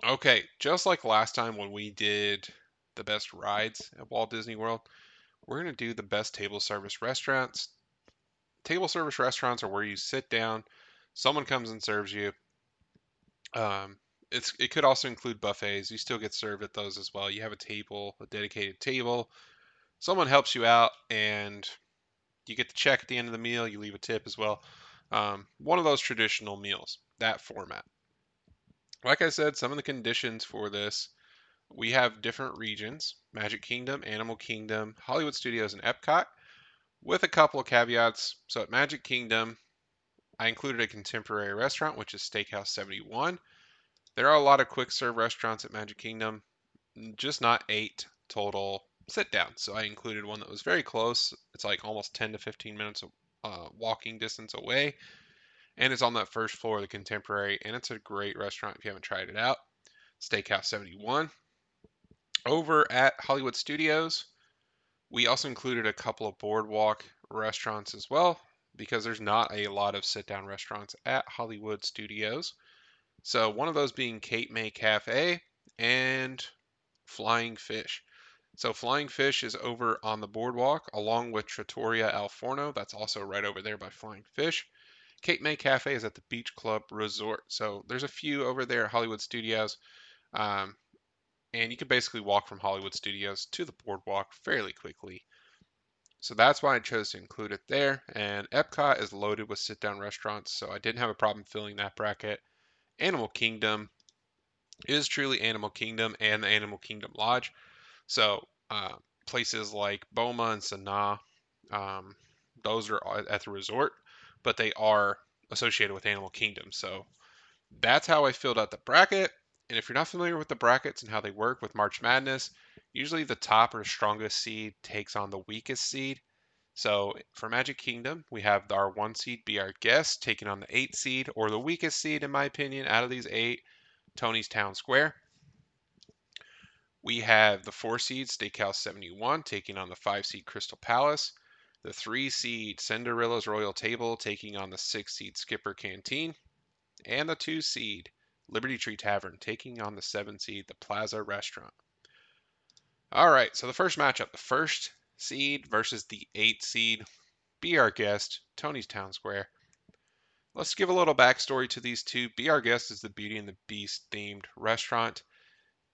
Okay, just like last time when we did the best rides at Walt Disney World, we're going to do the best table service restaurants. Table service restaurants are where you sit down, someone comes and serves you. Um, it's it could also include buffets. You still get served at those as well. You have a table, a dedicated table. Someone helps you out, and you get the check at the end of the meal. You leave a tip as well. Um, one of those traditional meals, that format. Like I said, some of the conditions for this we have different regions Magic Kingdom, Animal Kingdom, Hollywood Studios, and Epcot, with a couple of caveats. So at Magic Kingdom, I included a contemporary restaurant, which is Steakhouse 71. There are a lot of quick serve restaurants at Magic Kingdom, just not eight total sit down. So I included one that was very close. It's like almost 10 to 15 minutes of uh, walking distance away. And it's on that first floor of the Contemporary. And it's a great restaurant if you haven't tried it out. Steakhouse 71. Over at Hollywood Studios, we also included a couple of boardwalk restaurants as well because there's not a lot of sit down restaurants at Hollywood Studios. So, one of those being Cape May Cafe and Flying Fish. So Flying Fish is over on the boardwalk along with Trattoria Al Forno. That's also right over there by Flying Fish. Cape May Cafe is at the Beach Club Resort. So there's a few over there at Hollywood Studios. Um, and you can basically walk from Hollywood Studios to the boardwalk fairly quickly. So that's why I chose to include it there. And Epcot is loaded with sit down restaurants, so I didn't have a problem filling that bracket. Animal Kingdom is truly Animal Kingdom and the Animal Kingdom Lodge. So uh, places like Boma and Sanaa, um, those are at the resort, but they are associated with Animal Kingdom. So that's how I filled out the bracket. And if you're not familiar with the brackets and how they work with March Madness, usually the top or strongest seed takes on the weakest seed. So for Magic Kingdom, we have our one seed be our guest taking on the eight seed, or the weakest seed, in my opinion, out of these eight, Tony's Town Square. We have the four seed Steakhouse 71 taking on the five seed Crystal Palace, the three seed Cinderella's Royal Table taking on the six seed Skipper Canteen, and the two seed Liberty Tree Tavern taking on the seven seed the Plaza Restaurant. All right, so the first matchup, the first seed versus the eight seed. Be our guest, Tony's Town Square. Let's give a little backstory to these two. Be Our Guest is the Beauty and the Beast themed restaurant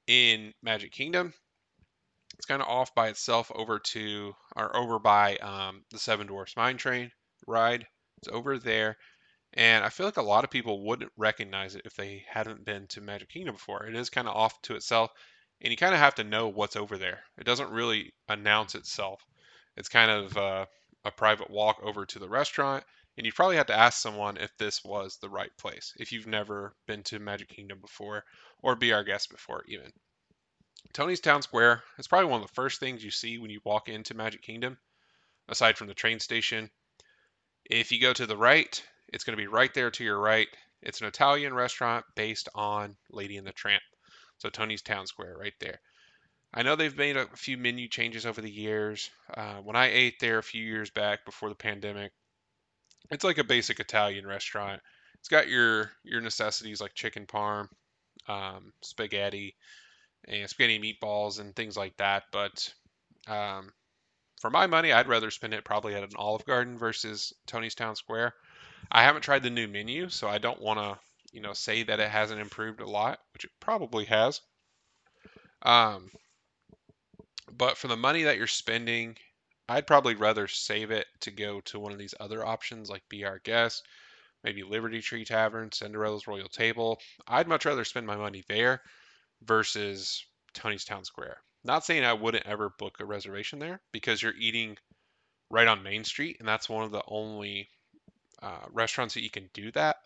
in Magic Kingdom. It's kind of off by itself over to or over by um, the Seven Dwarfs Mine Train ride. It's over there, and I feel like a lot of people wouldn't recognize it if they hadn't been to Magic Kingdom before. It is kind of off to itself, and you kind of have to know what's over there. It doesn't really announce itself. It's kind of uh, a private walk over to the restaurant, and you'd probably have to ask someone if this was the right place if you've never been to Magic Kingdom before or be our guest before, even. Tony's Town Square is probably one of the first things you see when you walk into Magic Kingdom, aside from the train station. If you go to the right, it's going to be right there to your right. It's an Italian restaurant based on Lady and the Tramp. So Tony's Town Square right there. I know they've made a few menu changes over the years. Uh, when I ate there a few years back before the pandemic, it's like a basic Italian restaurant. It's got your your necessities like chicken parm, um, spaghetti, and spaghetti meatballs and things like that. But um, for my money, I'd rather spend it probably at an Olive Garden versus Tony's Town Square. I haven't tried the new menu, so I don't want to, you know, say that it hasn't improved a lot, which it probably has. Um, but for the money that you're spending, I'd probably rather save it to go to one of these other options like Be Our Guest, maybe Liberty Tree Tavern, Cinderella's Royal Table. I'd much rather spend my money there versus Tony's Town Square. Not saying I wouldn't ever book a reservation there because you're eating right on Main Street, and that's one of the only uh, restaurants that you can do that.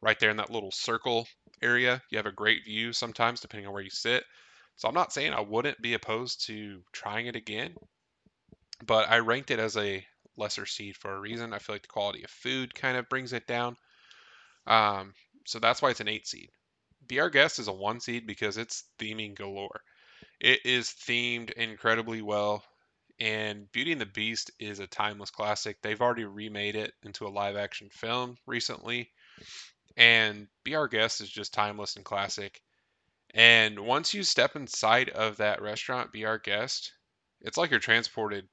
Right there in that little circle area, you have a great view sometimes, depending on where you sit. So I'm not saying I wouldn't be opposed to trying it again, but I ranked it as a lesser seed for a reason. I feel like the quality of food kind of brings it down. Um, so that's why it's an eight seed. Be Our Guest is a one seed because it's theming galore. It is themed incredibly well, and Beauty and the Beast is a timeless classic. They've already remade it into a live action film recently, and Be Our Guest is just timeless and classic. And once you step inside of that restaurant, Be Our Guest, it's like you're transported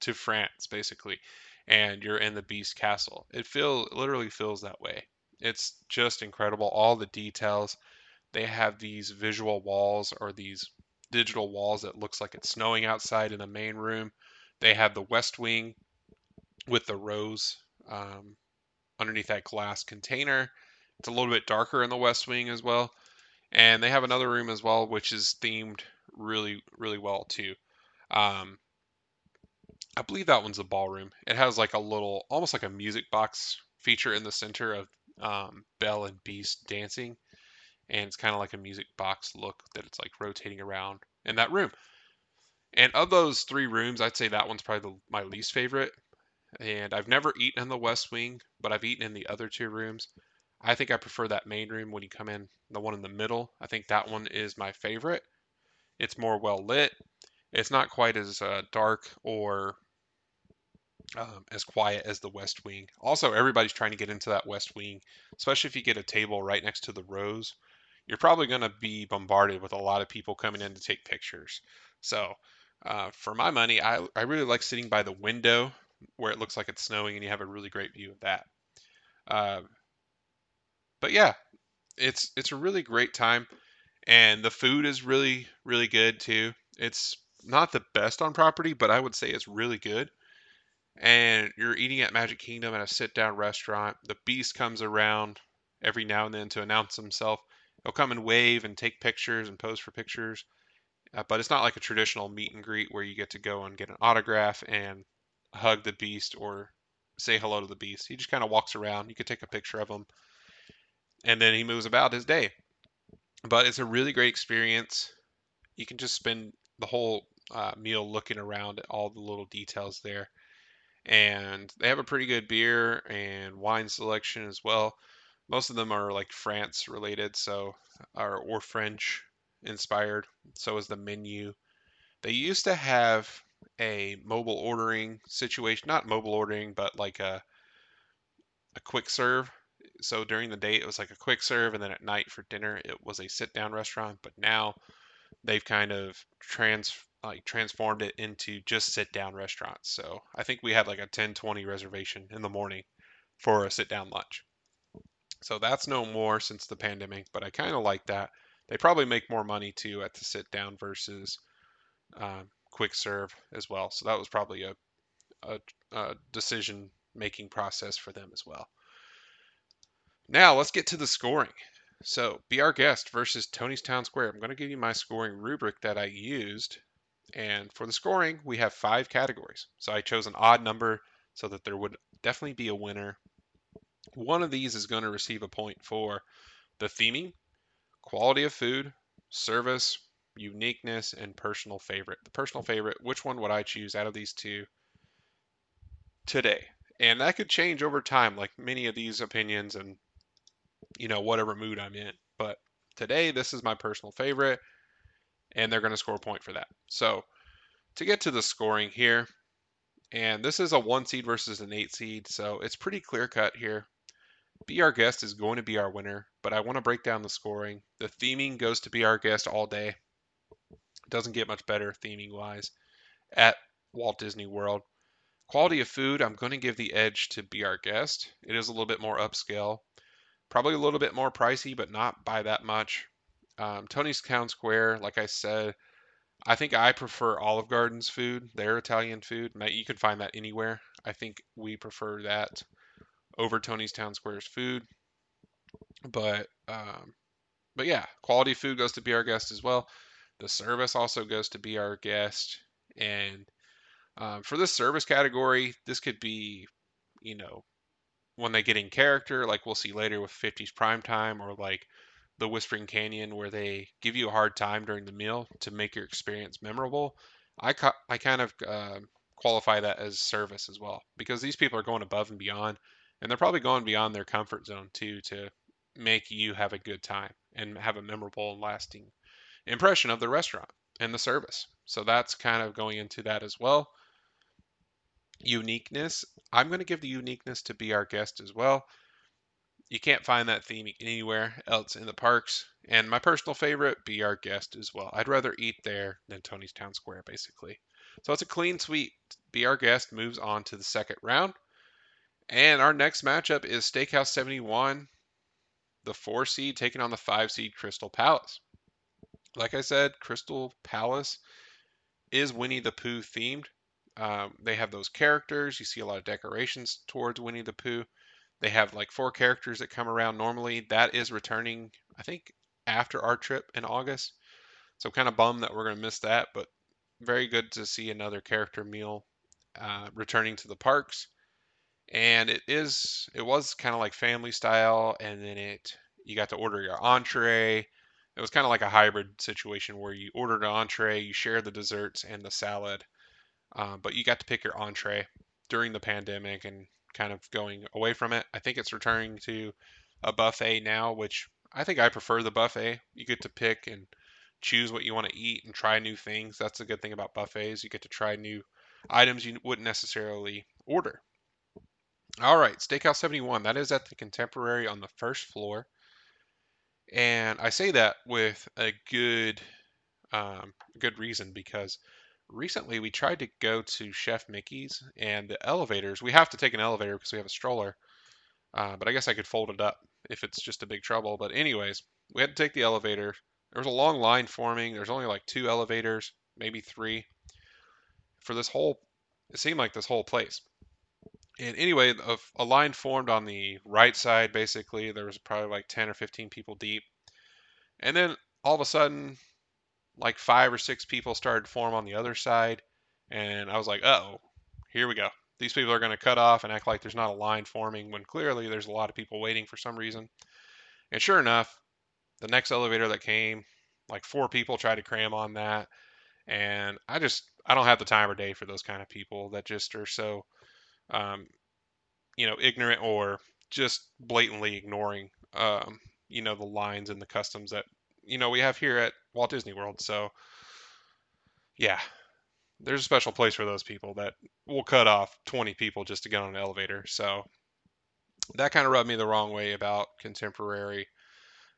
to France basically, and you're in the Beast Castle. It feel literally feels that way. It's just incredible. All the details. They have these visual walls or these digital walls that looks like it's snowing outside in the main room. They have the West Wing with the rose um, underneath that glass container. It's a little bit darker in the West Wing as well. And they have another room as well, which is themed really, really well too. Um, I believe that one's a ballroom. It has like a little, almost like a music box feature in the center of um, Belle and Beast dancing, and it's kind of like a music box look that it's like rotating around in that room. And of those three rooms, I'd say that one's probably the, my least favorite. And I've never eaten in the West Wing, but I've eaten in the other two rooms. I think I prefer that main room when you come in, the one in the middle. I think that one is my favorite. It's more well lit. It's not quite as uh, dark or um, as quiet as the West Wing. Also, everybody's trying to get into that West Wing, especially if you get a table right next to the rose. You're probably going to be bombarded with a lot of people coming in to take pictures. So, uh, for my money, I, I really like sitting by the window where it looks like it's snowing and you have a really great view of that. Uh, but yeah, it's it's a really great time, and the food is really really good too. It's not the best on property, but I would say it's really good. And you're eating at Magic Kingdom at a sit down restaurant. The Beast comes around every now and then to announce himself. He'll come and wave and take pictures and pose for pictures. Uh, but it's not like a traditional meet and greet where you get to go and get an autograph and hug the beast or say hello to the beast. He just kind of walks around. You could take a picture of him and then he moves about his day. But it's a really great experience. You can just spend the whole uh, meal looking around at all the little details there. And they have a pretty good beer and wine selection as well. Most of them are like France related, so or, or French inspired. So is the menu. They used to have a mobile ordering situation, not mobile ordering, but like a a quick serve. So during the day it was like a quick serve, and then at night for dinner it was a sit down restaurant. But now they've kind of trans like transformed it into just sit down restaurants. So I think we had like a 10 20 reservation in the morning for a sit down lunch. So that's no more since the pandemic, but I kind of like that. They probably make more money too at the sit down versus um, quick serve as well. So that was probably a, a, a decision making process for them as well. Now let's get to the scoring. So Be Our Guest versus Tony's Town Square. I'm going to give you my scoring rubric that I used. And for the scoring, we have five categories. So I chose an odd number so that there would definitely be a winner. One of these is going to receive a point for the theming, quality of food, service, uniqueness, and personal favorite. The personal favorite, which one would I choose out of these two today? And that could change over time, like many of these opinions and, you know, whatever mood I'm in. But today, this is my personal favorite, and they're going to score a point for that. So to get to the scoring here, and this is a one seed versus an eight seed, so it's pretty clear cut here. Be Our Guest is going to be our winner, but I want to break down the scoring. The theming goes to Be Our Guest all day. It Doesn't get much better theming wise at Walt Disney World. Quality of food, I'm going to give the edge to Be Our Guest. It is a little bit more upscale. Probably a little bit more pricey, but not by that much. Um, Tony's Town Square, like I said, I think I prefer Olive Garden's food, their Italian food. You can find that anywhere. I think we prefer that over Tony's Town Square's food. But um, but yeah, quality food goes to be our guest as well. The service also goes to be our guest. And um, for this service category, this could be, you know, when they get in character, like we'll see later with 50s prime time, or like the Whispering Canyon, where they give you a hard time during the meal to make your experience memorable. I, I kind of uh, qualify that as service as well because these people are going above and beyond, and they're probably going beyond their comfort zone too to make you have a good time and have a memorable and lasting impression of the restaurant and the service. So that's kind of going into that as well. Uniqueness. I'm going to give the uniqueness to be our guest as well. You can't find that theme anywhere else in the parks. And my personal favorite, be our guest as well. I'd rather eat there than Tony's Town Square, basically. So it's a clean sweep. Be our guest moves on to the second round. And our next matchup is Steakhouse 71, the four seed taking on the five seed Crystal Palace. Like I said, Crystal Palace is Winnie the Pooh themed. Um, they have those characters. You see a lot of decorations towards Winnie the Pooh. They have like four characters that come around normally. That is returning, I think, after our trip in August. So kind of bummed that we're going to miss that, but very good to see another character meal uh, returning to the parks. And it is it was kind of like family style, and then it you got to order your entree. It was kind of like a hybrid situation where you ordered an entree, you shared the desserts and the salad, uh, but you got to pick your entree during the pandemic and kind of going away from it. I think it's returning to a buffet now, which I think I prefer the buffet. You get to pick and choose what you want to eat and try new things. That's a good thing about buffets. You get to try new items you wouldn't necessarily order. All right, Steakhouse 71. That is at the Contemporary on the first floor. And I say that with a good um, good reason because recently we tried to go to Chef Mickey's and the elevators. We have to take an elevator because we have a stroller. Uh, but I guess I could fold it up if it's just a big trouble. But anyways, we had to take the elevator. There was a long line forming. There's only like two elevators, maybe three, for this whole. It seemed like this whole place. And anyway, a, a line formed on the right side. Basically, there was probably like 10 or 15 people deep. And then all of a sudden, like five or six people started to form on the other side. And I was like, oh, here we go. These people are going to cut off and act like there's not a line forming when clearly there's a lot of people waiting for some reason. And sure enough, the next elevator that came, like four people tried to cram on that. And I just, I don't have the time or day for those kind of people that just are so, um, you know, ignorant or just blatantly ignoring, um, you know, the lines and the customs that, you know, we have here at Walt Disney World. So, yeah, there's a special place for those people that will cut off 20 people just to get on an elevator. So that kind of rubbed me the wrong way about contemporary.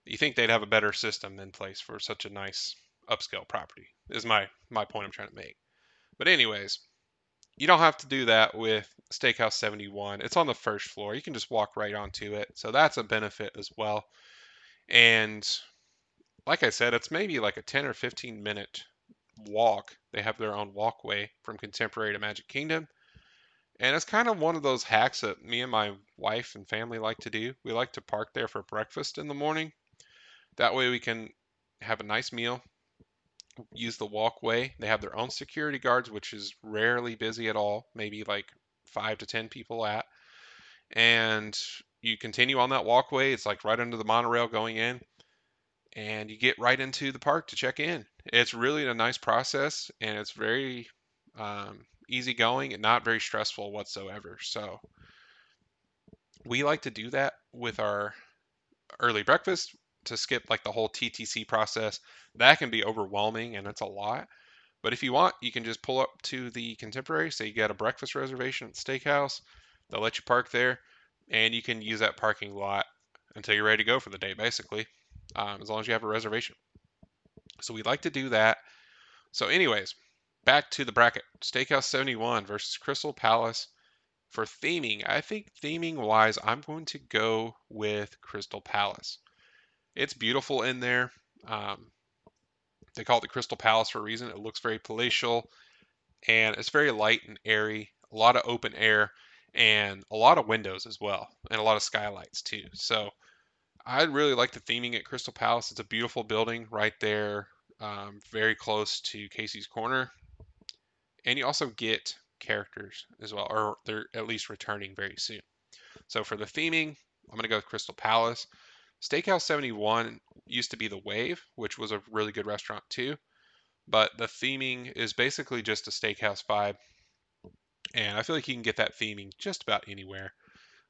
You think they'd have a better system in place for such a nice upscale property is my my point I'm trying to make. But anyways, you don't have to do that with Steakhouse 71. It's on the first floor. You can just walk right onto it. So that's a benefit as well. And like I said, it's maybe like a 10 or 15 minute walk. They have their own walkway from Contemporary to Magic Kingdom. And it's kind of one of those hacks that me and my wife and family like to do. We like to park there for breakfast in the morning. That way we can have a nice meal, use the walkway. They have their own security guards, which is rarely busy at all, maybe like five to 10 people at. And you continue on that walkway. It's like right under the monorail going in and you get right into the park to check in. It's really a nice process and it's very um, easygoing and not very stressful whatsoever. So we like to do that with our early breakfast to skip like the whole TTC process. That can be overwhelming and it's a lot. But if you want, you can just pull up to the Contemporary, So you get a breakfast reservation at the steakhouse. They'll let you park there, and you can use that parking lot until you're ready to go for the day, basically um, as long as you have a reservation. So we'd like to do that. So, anyways, back to the bracket Steakhouse 71 versus Crystal Palace. For theming, I think theming wise, I'm going to go with Crystal Palace. It's beautiful in there. Um, they call it the Crystal Palace for a reason. It looks very palatial and it's very light and airy, a lot of open air, and a lot of windows as well, and a lot of skylights too. So I really like the theming at Crystal Palace. It's a beautiful building right there, um, very close to Casey's Corner. And you also get characters as well, or they're at least returning very soon. So for the theming, I'm going to go with Crystal Palace. Steakhouse 71 used to be the Wave, which was a really good restaurant too. But the theming is basically just a steakhouse vibe. And I feel like you can get that theming just about anywhere.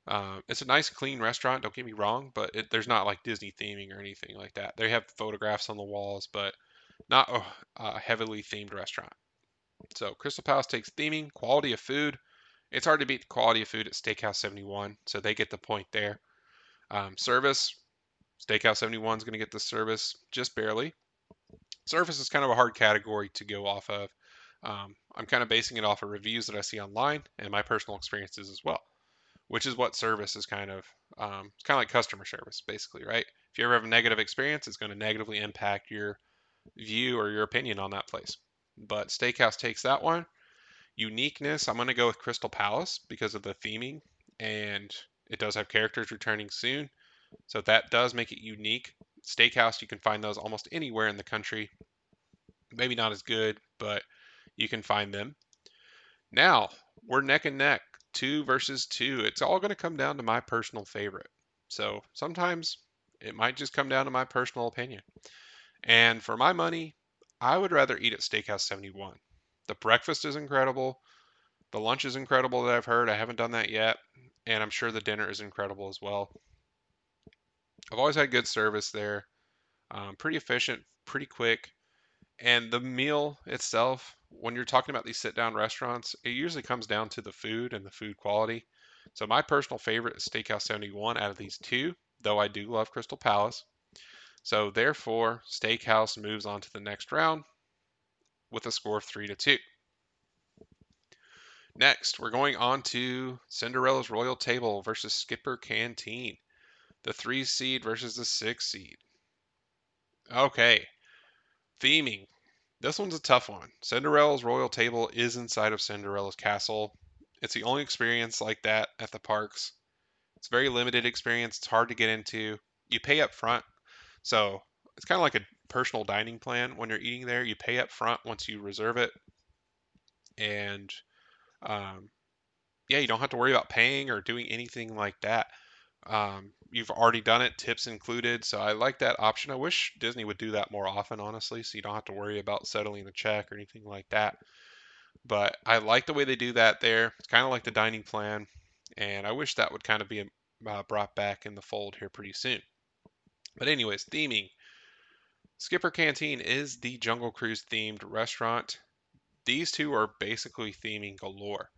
Um, it's a nice, clean restaurant. Don't get me wrong, but it, there's not like Disney theming or anything like that. They have photographs on the walls, but not a, a heavily themed restaurant. So Crystal Palace takes theming, quality of food. It's hard to beat the quality of food at Steakhouse 71, so they get the point there. Um, service, Steakhouse 71 is going to get the service just barely. Service is kind of a hard category to go off of. Um, I'm kind of basing it off of reviews that I see online and my personal experiences as well which is what service is kind of um, it's kind of like customer service basically right? If you ever have a negative experience it's going to negatively impact your view or your opinion on that place. But steakhouse takes that one. Uniqueness i'm going to go with crystal palace because of the theming and it does have characters returning soon. So that does make it unique. Steakhouse, you can find those almost anywhere in the country. Maybe not as good, but you can find them. Now, we're neck and neck, two versus two. It's all going to come down to my personal favorite. So sometimes it might just come down to my personal opinion. And for my money, I would rather eat at Steakhouse 71. The breakfast is incredible. The lunch is incredible that I've heard. I haven't done that yet. And I'm sure the dinner is incredible as well. I've always had good service there. Um, pretty efficient, pretty quick. And the meal itself, when you're talking about these sit down restaurants, it usually comes down to the food and the food quality. So my personal favorite is Steakhouse 71 out of these two, though I do love Crystal Palace. So therefore, Steakhouse moves on to the next round with a score of 3 to 2. Next, we're going on to Cinderella's Royal Table versus Skipper Canteen. The 3 seed versus the 6 seed. Okay. Theming. This one's a tough one. Cinderella's Royal Table is inside of Cinderella's Castle. It's the only experience like that at the parks. It's very limited experience. It's hard to get into. You pay up front so it's kind of like a personal dining plan when you're eating there. You pay up front once you reserve it, and um, yeah, you don't have to worry about paying or doing anything like that. Um, you've already done it, tips included. So I like that option. I wish Disney would do that more often, honestly, so you don't have to worry about settling a check or anything like that. But I like the way they do that there. It's kind of like the dining plan, and I wish that would kind of be uh, brought back in the fold here pretty soon. But anyways, theming. Skipper Canteen is the Jungle Cruise themed restaurant. These two are basically theming galore.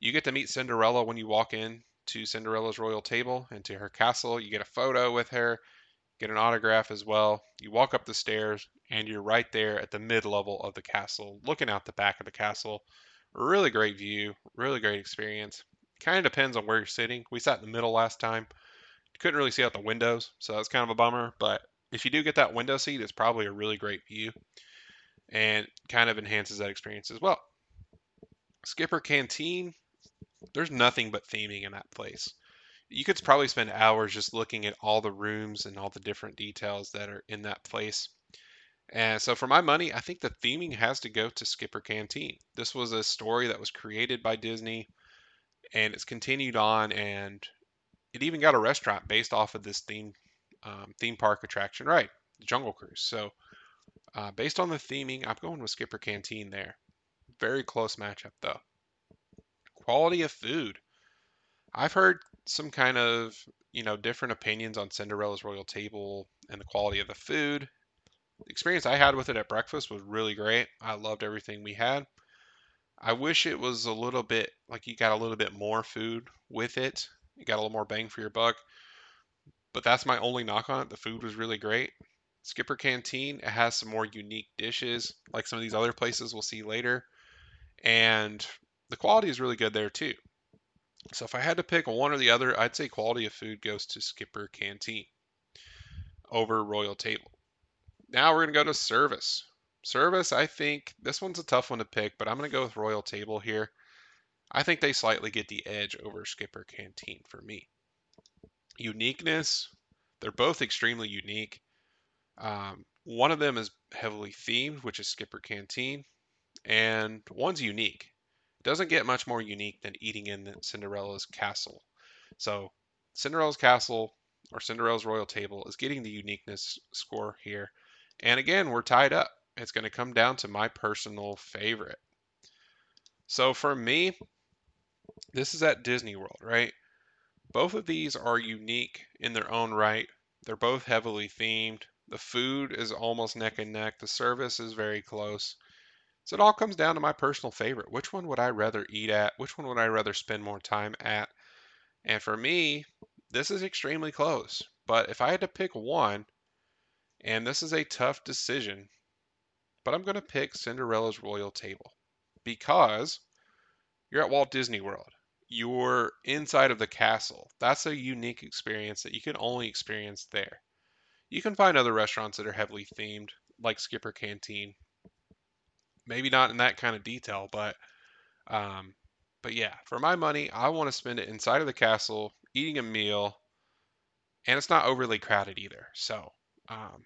You get to meet Cinderella when you walk in to Cinderella's royal table and to her castle. You get a photo with her, get an autograph as well. You walk up the stairs and you're right there at the mid level of the castle, looking out the back of the castle. Really great view, really great experience. Kind of depends on where you're sitting. We sat in the middle last time, couldn't really see out the windows, so that's kind of a bummer. But if you do get that window seat, it's probably a really great view and kind of enhances that experience as well. Skipper Canteen, there's nothing but theming in that place. You could probably spend hours just looking at all the rooms and all the different details that are in that place. And so for my money, I think the theming has to go to Skipper Canteen. This was a story that was created by Disney and it's continued on and it even got a restaurant based off of this theme um, theme park attraction, right? The Jungle Cruise. So uh, based on the theming, I'm going with Skipper Canteen there. Very close matchup though. Quality of food. I've heard some kind of you know different opinions on Cinderella's Royal Table and the quality of the food. The experience I had with it at breakfast was really great. I loved everything we had. I wish it was a little bit like you got a little bit more food with it. You got a little more bang for your buck. But that's my only knock on it. The food was really great. Skipper Canteen, it has some more unique dishes, like some of these other places we'll see later. And the quality is really good there too. So if I had to pick one or the other, I'd say quality of food goes to Skipper Canteen over Royal Table. Now we're going to go to service. Service, I think this one's a tough one to pick, but I'm going to go with Royal Table here. I think they slightly get the edge over Skipper Canteen for me. Uniqueness, they're both extremely unique. Um, one of them is heavily themed, which is Skipper Canteen, and one's unique. Doesn't get much more unique than eating in Cinderella's castle. So, Cinderella's castle or Cinderella's royal table is getting the uniqueness score here. And again, we're tied up. It's going to come down to my personal favorite. So for me, this is at Disney World, right? Both of these are unique in their own right. They're both heavily themed. The food is almost neck and neck. The service is very close. So it all comes down to my personal favorite. Which one would I rather eat at? Which one would I rather spend more time at? And for me, this is extremely close. But if I had to pick one, and this is a tough decision, but I'm going to pick Cinderella's Royal Table because you're at Walt Disney World. You're inside of the castle. That's a unique experience that you can only experience there. You can find other restaurants that are heavily themed, like Skipper Canteen. Maybe not in that kind of detail, but um, but yeah, for my money, I want to spend it inside of the castle, eating a meal, and it's not overly crowded either. So Um,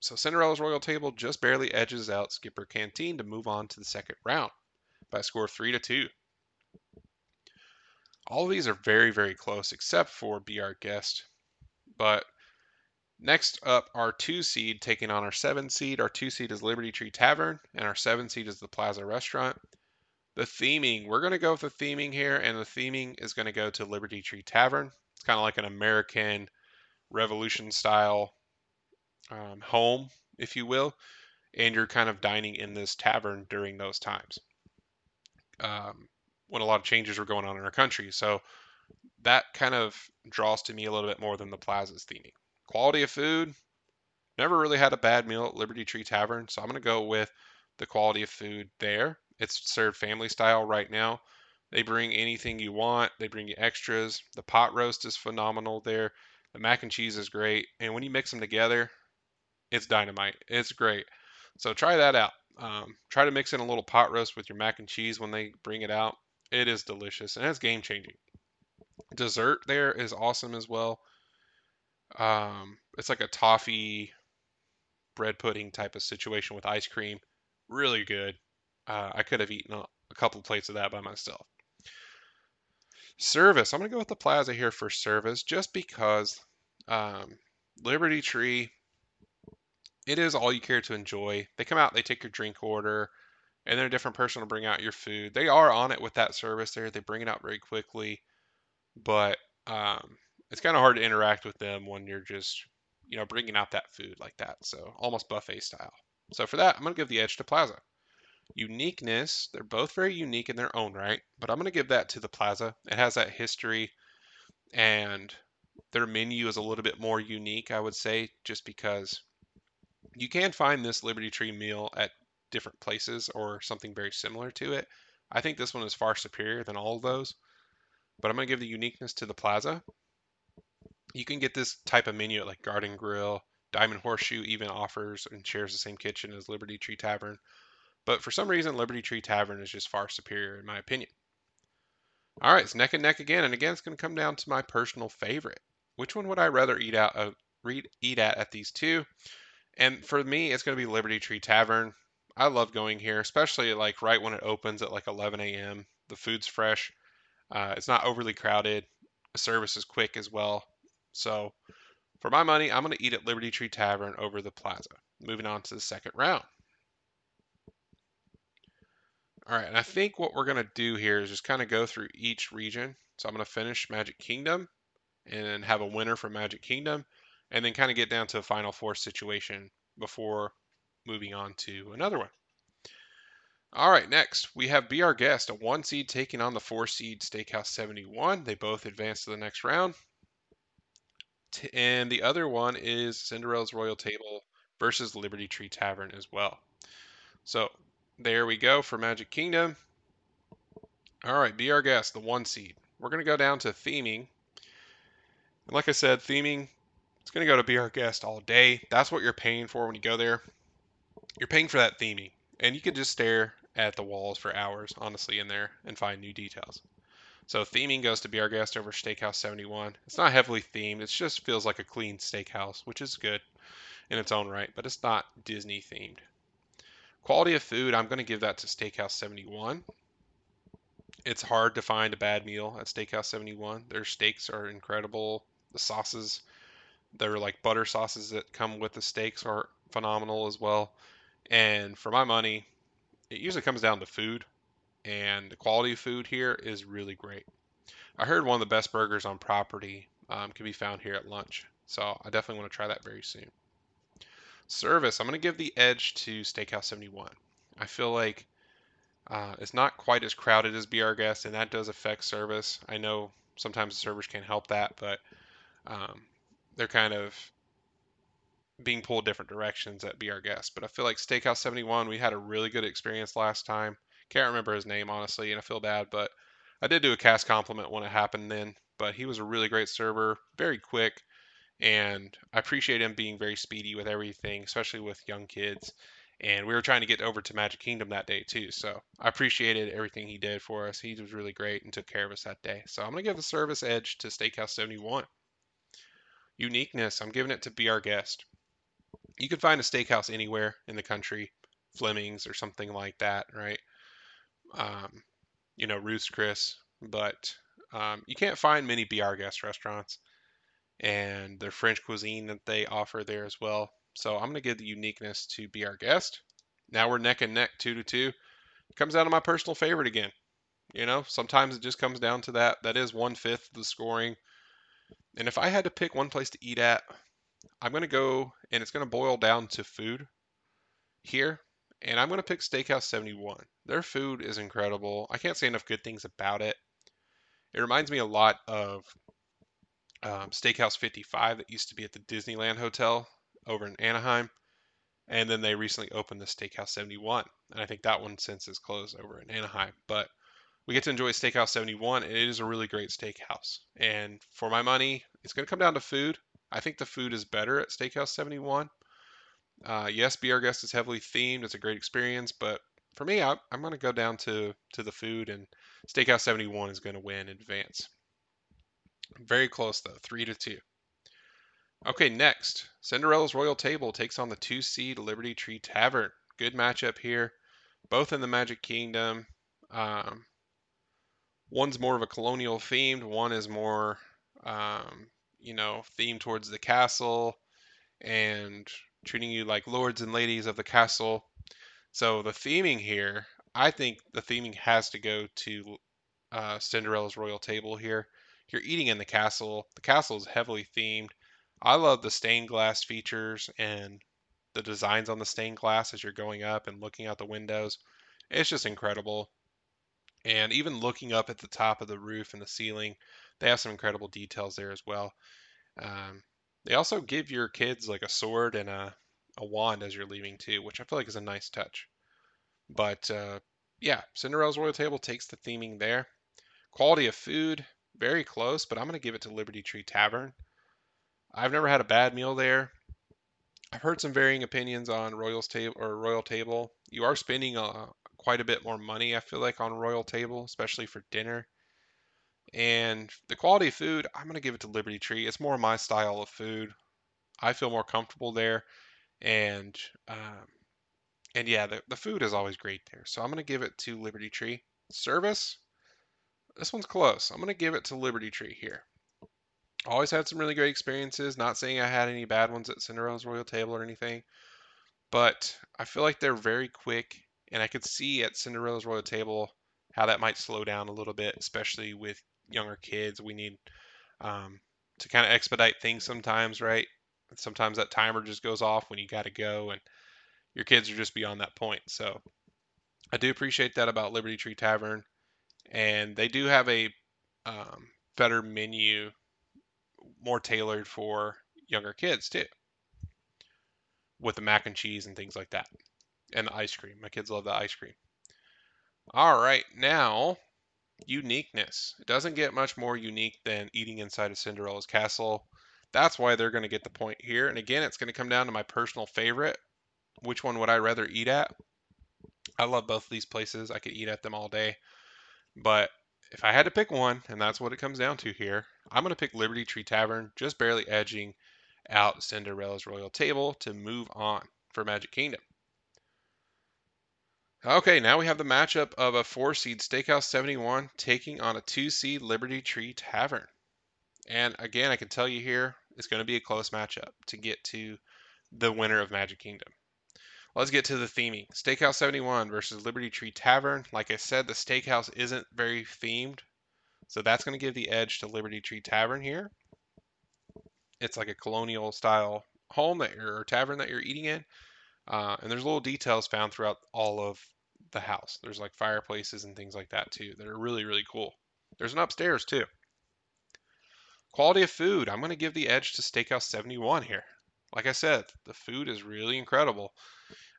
so Cinderella's Royal Table just barely edges out Skipper Canteen to move on to the second round by a score of 3 to 2. All of these are very, very close except for Be Our Guest. But next up, our two seed taking on our seven seed. Our two seed is Liberty Tree Tavern, and our seven seed is the Plaza Restaurant. The theming, we're going to go with the theming here, and the theming is going to go to Liberty Tree Tavern. It's kind of like an American Revolution style um, home, if you will, and you're kind of dining in this tavern during those times um, when a lot of changes were going on in our country. So that kind of draws to me a little bit more than the Plaza's theming. Quality of food, never really had a bad meal at Liberty Tree Tavern, so I'm going to go with the quality of food there. It's served family style right now. They bring anything you want. They bring you extras. The pot roast is phenomenal there. The mac and cheese is great. And when you mix them together, it's dynamite. It's great. So try that out. Um, try to mix in a little pot roast with your mac and cheese when they bring it out. It is delicious and it's game changing. Dessert there is awesome as well. Um, it's like a toffee bread pudding type of situation with ice cream. Really good. Uh, I could have eaten a, a couple plates of that by myself. Service. I'm going to go with the Plaza here for service just because um, Liberty Tree it is all you care to enjoy. They come out, they take your drink order, and they're a different person will bring out your food. They are on it with that service there. They bring it out very quickly, but um, it's kind of hard to interact with them when you're just, you know, bringing out that food like that. So almost buffet style. So for that, I'm going to give the edge to Plaza. Uniqueness, they're both very unique in their own right, but I'm going to give that to the Plaza. It has that history, and their menu is a little bit more unique, I would say, just because you can find this Liberty Tree meal at different places or something very similar to it. I think this one is far superior than all of those, but I'm going to give the uniqueness to the Plaza. You can get this type of menu at like Garden Grill. Diamond Horseshoe even offers and shares the same kitchen as Liberty Tree Tavern. But for some reason, Liberty Tree Tavern is just far superior in my opinion. All right, it's neck and neck again, and again, it's going to come down to my personal favorite. Which one would I rather eat out? Read, eat at at these two? And for me, it's going to be Liberty Tree Tavern. I love going here, especially like right when it opens at like 11 a.m. The food's fresh. Uh, it's not overly crowded. The service is quick as well. So for my money, I'm going to eat at Liberty Tree Tavern over the Plaza. Moving on to the second round. All right, and I think what we're going to do here is just kind of go through each region. So I'm going to finish Magic Kingdom and have a winner for Magic Kingdom and then kind of get down to a final four situation before moving on to another one. All right, next we have Be Our Guest, a one seed taking on the four seed Steakhouse 71. They both advance to the next round. And the other one is Cinderella's Royal Table versus Liberty Tree Tavern as well. So there we go for Magic Kingdom. All right, Be Our Guest, the one seed. We're going to go down to theming. And like I said, theming it's going to go to be our guest all day. That's what you're paying for when you go there. You're paying for that theming. And you can just stare at the walls for hours, honestly, in there and find new details. So theming goes to be our guest over Steakhouse 71. It's not heavily themed. It just feels like a clean steakhouse, which is good in its own right, but it's not Disney themed. Quality of food, I'm going to give that to Steakhouse 71. It's hard to find a bad meal at Steakhouse 71. Their steaks are incredible. The sauces their like butter sauces that come with the steaks are phenomenal as well. And for my money, it usually comes down to food, and the quality of food here is really great. I heard one of the best burgers on property um, can be found here at lunch, so I definitely want to try that very soon. Service, I'm going to give the edge to Steakhouse 71. I feel like uh, it's not quite as crowded as Our Guest, and that does affect service. I know sometimes the servers can't help that, but um, they're kind of being pulled different directions at Our Guest. But I feel like Steakhouse 71, we had a really good experience last time. Can't remember his name, honestly, and I feel bad, but I did do a cast compliment when it happened then. But he was a really great server, very quick, and I appreciate him being very speedy with everything, especially with young kids. And we were trying to get over to Magic Kingdom that day too, so I appreciated everything he did for us. He was really great and took care of us that day. So I'm gonna give the service edge to Steakhouse 71. Uniqueness, I'm giving it to Be Our Guest. you can find a steakhouse anywhere in the country, Fleming's or something like that, right? Um, you know, Ruth's Chris, but um, you can't find many BR Guest restaurants and their French cuisine that they offer there as well. So I'm going to give the uniqueness to Our Guest. Now we're neck and neck, two to two. It comes down to my personal favorite again. You know, sometimes it just comes down to that. That is one fifth the scoring. And if I had to pick one place to eat at, I'm going to go, and it's going to boil down to food here. And I'm going to pick Steakhouse 71. Their food is incredible. I can't say enough good things about it. It reminds me a lot of um, Steakhouse 55 that used to be at the Disneyland Hotel over in Anaheim. And then they recently opened the Steakhouse 71. And I think that one since is closed over in Anaheim. But we get to enjoy Steakhouse 71, and it is a really great steakhouse. And for my money, it's going to come down to food. I think the food is better at Steakhouse 71. Uh, yes, Be Our Guest is heavily themed. It's a great experience, but for me, I, am going to go down to, to the food, and Steakhouse 71 is going to win in advance. Very close, though, 3 to 2. Okay, next, Cinderella's Royal Table takes on the two seed Liberty Tree Tavern. Good matchup here, both in the Magic Kingdom. Um, one's more of a colonial themed, one is more, um, you know, themed towards the castle and treating you like lords and ladies of the castle. So the theming here, I think the theming has to go to uh, Cinderella's Royal Table here. You're eating in the castle. The castle is heavily themed. I love the stained glass features and the designs on the stained glass as you're going up and looking out the windows. It's just incredible. And even looking up at the top of the roof and the ceiling, they have some incredible details there as well. Um, they also give your kids like a sword and a, a wand as you're leaving too, which I feel like is a nice touch. But uh, yeah, Cinderella's Royal Table takes the theming there. Quality of food, very close, but I'm going to give it to Liberty Tree Tavern. I've never had a bad meal there. I've heard some varying opinions on Royal's Table or Royal Table. You are spending a, quite a bit more money, I feel like, on Royal Table, especially for dinner. And the quality of food, I'm going to give it to Liberty Tree. It's more my style of food. I feel more comfortable there. And um, and yeah, the, the food is always great there. So I'm going to give it to Liberty Tree. Service, this one's close. I'm going to give it to Liberty Tree here. Always had some really great experiences. Not saying I had any bad ones at Cinderella's Royal Table or anything, but I feel like they're very quick and I could see at Cinderella's Royal Table how that might slow down a little bit, especially with younger kids. We need um, to kind of expedite things sometimes, right? Sometimes that timer just goes off when you got to go, and your kids are just beyond that point. So I do appreciate that about Liberty Tree Tavern, and they do have a um, better menu, more tailored for younger kids too, with the mac and cheese and things like that and the ice cream. My kids love the ice cream. All right, now uniqueness. It doesn't get much more unique than eating inside of Cinderella's castle. That's why they're going to get the point here. And again, it's going to come down to my personal favorite. Which one would I rather eat at? I love both of these places. I could eat at them all day. But if I had to pick one, and that's what it comes down to here, I'm going to pick Liberty Tree Tavern, just barely edging out Cinderella's Royal Table to move on for Magic Kingdom. Okay, now we have the matchup of a four seed Steakhouse 71 taking on a two seed Liberty Tree Tavern. And again, I can tell you here, it's going to be a close matchup to get to the winner of Magic Kingdom. Let's get to the theming. Steakhouse 71 versus Liberty Tree Tavern. Like I said, the steakhouse isn't very themed, so that's going to give the edge to Liberty Tree Tavern here. It's like a colonial style home that you're, or tavern that you're eating in. Uh, and there's little details found throughout all of the house. There's like fireplaces and things like that too that are really, really cool. There's an upstairs too. Quality of food. I'm going to give the edge to Steakhouse 71 here. Like I said, the food is really incredible.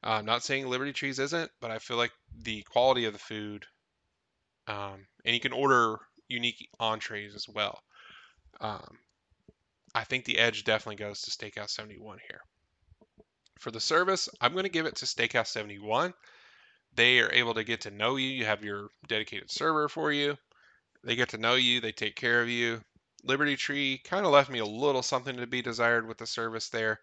Uh, I'm not saying Liberty Trees isn't, but I feel like the quality of the food, um, and you can order unique entrees as well. Um, I think the edge definitely goes to Steakhouse 71 here. For the service, I'm going to give it to Steakhouse 71. They are able to get to know you. You have your dedicated server for you. They get to know you. They take care of you. Liberty Tree kind of left me a little something to be desired with the service there,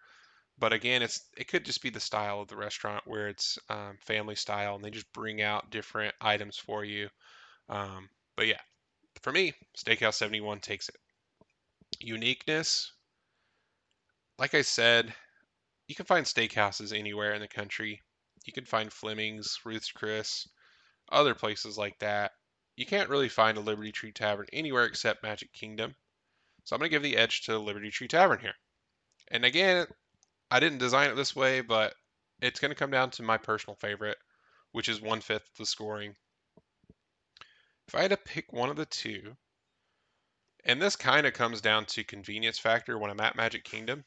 but again, it's it could just be the style of the restaurant where it's um, family style and they just bring out different items for you. Um, but yeah, for me, Steakhouse 71 takes it. Uniqueness, like I said, you can find steakhouses anywhere in the country. You can find Fleming's, Ruth's Chris, other places like that. You can't really find a Liberty Tree Tavern anywhere except Magic Kingdom. So I'm going to give the edge to Liberty Tree Tavern here. And again, I didn't design it this way, but it's going to come down to my personal favorite, which is one fifth the scoring. If I had to pick one of the two, and this kind of comes down to convenience factor when I'm at Magic Kingdom,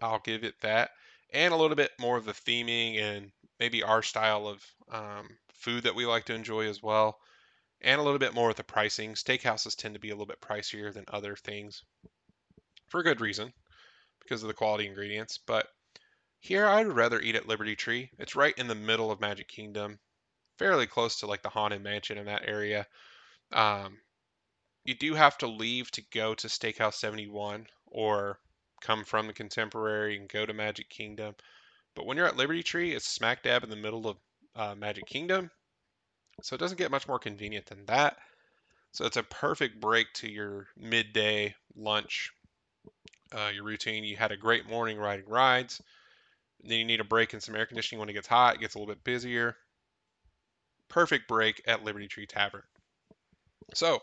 I'll give it that, and a little bit more of the theming and maybe our style of um, food that we like to enjoy as well, and a little bit more with the pricing. Steakhouses tend to be a little bit pricier than other things for a good reason because of the quality ingredients. But here I'd rather eat at Liberty Tree. It's right in the middle of Magic Kingdom, fairly close to like the Haunted Mansion in that area. Um, you do have to leave to go to Steakhouse 71 or come from the Contemporary and go to Magic Kingdom. But when you're at Liberty Tree, it's smack dab in the middle of uh, Magic Kingdom. So it doesn't get much more convenient than that. So it's a perfect break to your midday lunch uh, your routine. You had a great morning riding rides. Then you need a break and some air conditioning when it gets hot. It gets a little bit busier. Perfect break at Liberty Tree Tavern. So,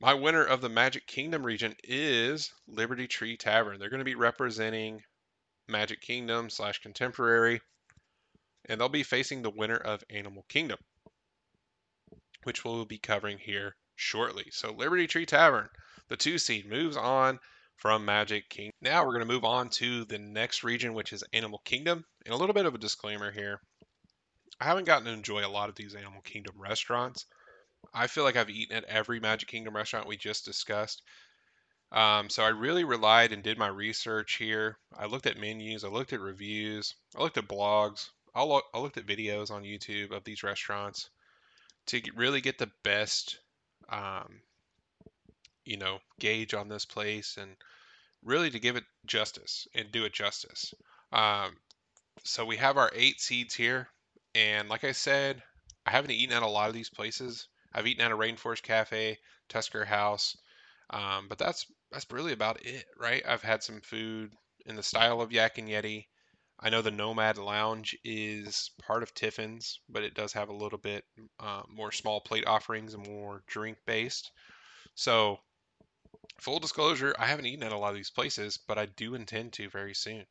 my winner of the Magic Kingdom region is Liberty Tree Tavern. They're going to be representing Magic Kingdom slash Contemporary, and they'll be facing the winner of Animal Kingdom, which we'll be covering here shortly. So, Liberty Tree Tavern, the two seed, moves on from Magic Kingdom. Now we're going to move on to the next region, which is Animal Kingdom. And a little bit of a disclaimer here. I haven't gotten to enjoy a lot of these Animal Kingdom restaurants. I feel like I've eaten at every Magic Kingdom restaurant we just discussed. Um, so I really relied and did my research here. I looked at menus, I looked at reviews, I looked at blogs, I looked at videos on YouTube of these restaurants to really get the best um, you know, gauge on this place and really to give it justice and do it justice. Um, so we have our eight seeds here. And like I said, I haven't eaten at a lot of these places. I've eaten at a Rainforest Cafe, Tusker House, um, but that's that's really about it, right? I've had some food in the style of Yak and Yeti. I know the Nomad Lounge is part of Tiffin's, but it does have a little bit uh, more small plate offerings and more drink based. So Full disclosure, I haven't eaten at a lot of these places, but I do intend to very soon.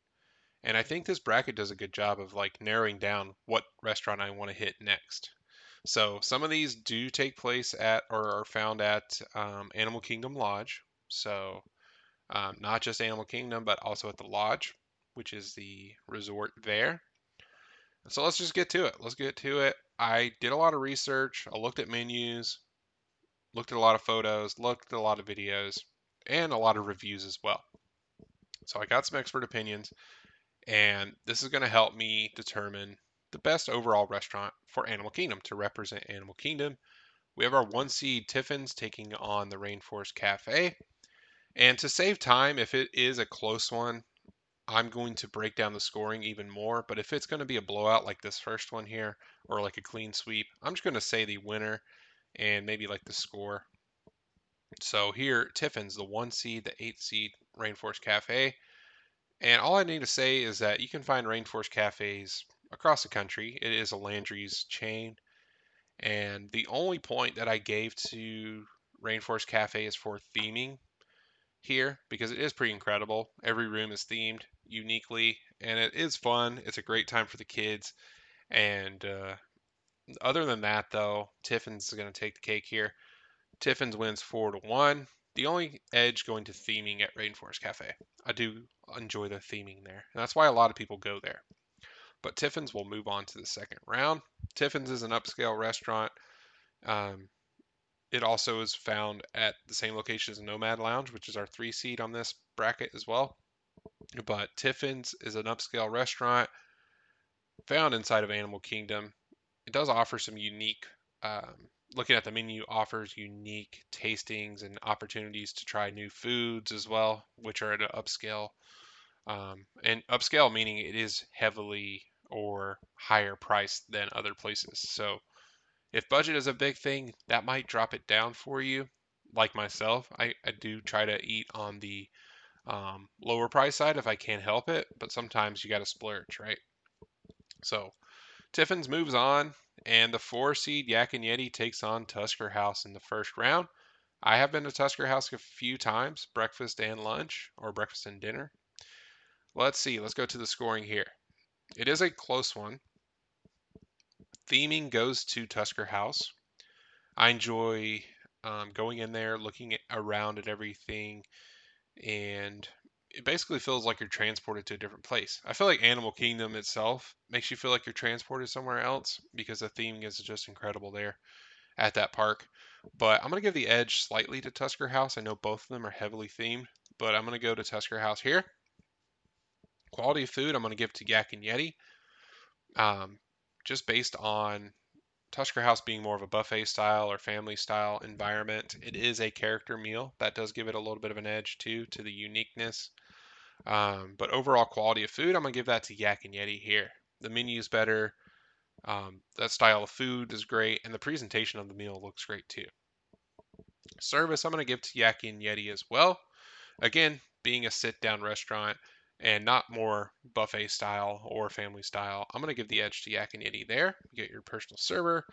And I think this bracket does a good job of like narrowing down what restaurant I want to hit next. So some of these do take place at or are found at um, Animal Kingdom Lodge. So um, not just Animal Kingdom, but also at the Lodge, which is the resort there. So let's just get to it. Let's get to it. I did a lot of research. I looked at menus, looked at a lot of photos, looked at a lot of videos, and a lot of reviews as well. So I got some expert opinions, and this is going to help me determine the best overall restaurant for Animal Kingdom to represent Animal Kingdom. We have our one seed Tiffin's taking on the Rainforest Cafe. And to save time, if it is a close one, I'm going to break down the scoring even more. But if it's going to be a blowout like this first one here, or like a clean sweep, I'm just going to say the winner and maybe like the score. So here, Tiffin's, the one seed, the eight seed Rainforest Cafe. And all I need to say is that you can find Rainforest Cafes across the country. It is a Landry's chain. And the only point that I gave to Rainforest Cafe is for theming here because it is pretty incredible. Every room is themed uniquely and it is fun. It's a great time for the kids. And uh, other than that, though, Tiffin's is going to take the cake here. Tiffin's wins four to one. The only edge going to theming at Rainforest Cafe. I do enjoy the theming there, and that's why a lot of people go there. But Tiffin's will move on to the second round. Tiffin's is an upscale restaurant. Um, it also is found at the same location as Nomad Lounge, which is our three seed on this bracket as well. But Tiffin's is an upscale restaurant found inside of Animal Kingdom it does offer some unique um, looking at the menu offers unique tastings and opportunities to try new foods as well which are at an upscale Um, and upscale meaning it is heavily or higher priced than other places. So if budget is a big thing, that might drop it down for you. Like myself, I, I do try to eat on the um, lower price side if I can't help it, but sometimes you got to splurge, right? So Tiffin's moves on, and the four seed Yak and Yeti takes on Tusker House in the first round. I have been to Tusker House a few times, breakfast and lunch, or breakfast and dinner. Let's see, let's go to the scoring here. It is a close one. Theming goes to Tusker House. I enjoy um, going in there, looking around at everything, and it basically feels like you're transported to a different place. I feel like Animal Kingdom itself makes you feel like you're transported somewhere else because the theming is just incredible there at that park. But I'm going to give the edge slightly to Tusker House. I know both of them are heavily themed, but I'm going to go to Tusker House here. Quality of food, I'm going to give to Yak and Yeti. Um, just based on Tusker House being more of a buffet style or family style environment, it is a character meal. That does give it a little bit of an edge too to the uniqueness um, but overall quality of food, I'm gonna give that to Yak and Yeti here. The menu is better. Um, that style of food is great, and the presentation of the meal looks great too. Service, I'm gonna give to Yak and Yeti as well. Again, being a sit-down restaurant and not more buffet style or family style, I'm gonna give the edge to Yak and Yeti there. You get your personal server.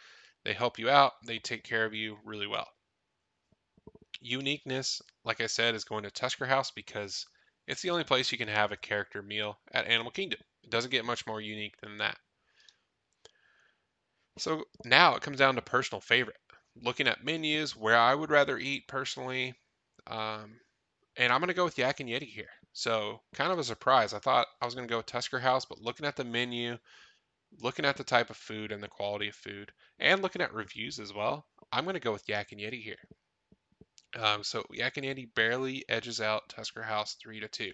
They help you out. They take care of you really well. Uniqueness, like I said, is going to Tusker House because it's the only place you can have a character meal at Animal Kingdom. It doesn't get much more unique than that. So now it comes down to personal favorite. Looking at menus, where I would rather eat personally, um, and I'm going to go with Yak and Yeti here. So kind of a surprise. I thought I was going to go with Tusker House, but looking at the menu, looking at the type of food and the quality of food, and looking at reviews as well, I'm going to go with Yak and Yeti here. Um, so Yak and Yeti barely edges out Tusker House 3 to 2.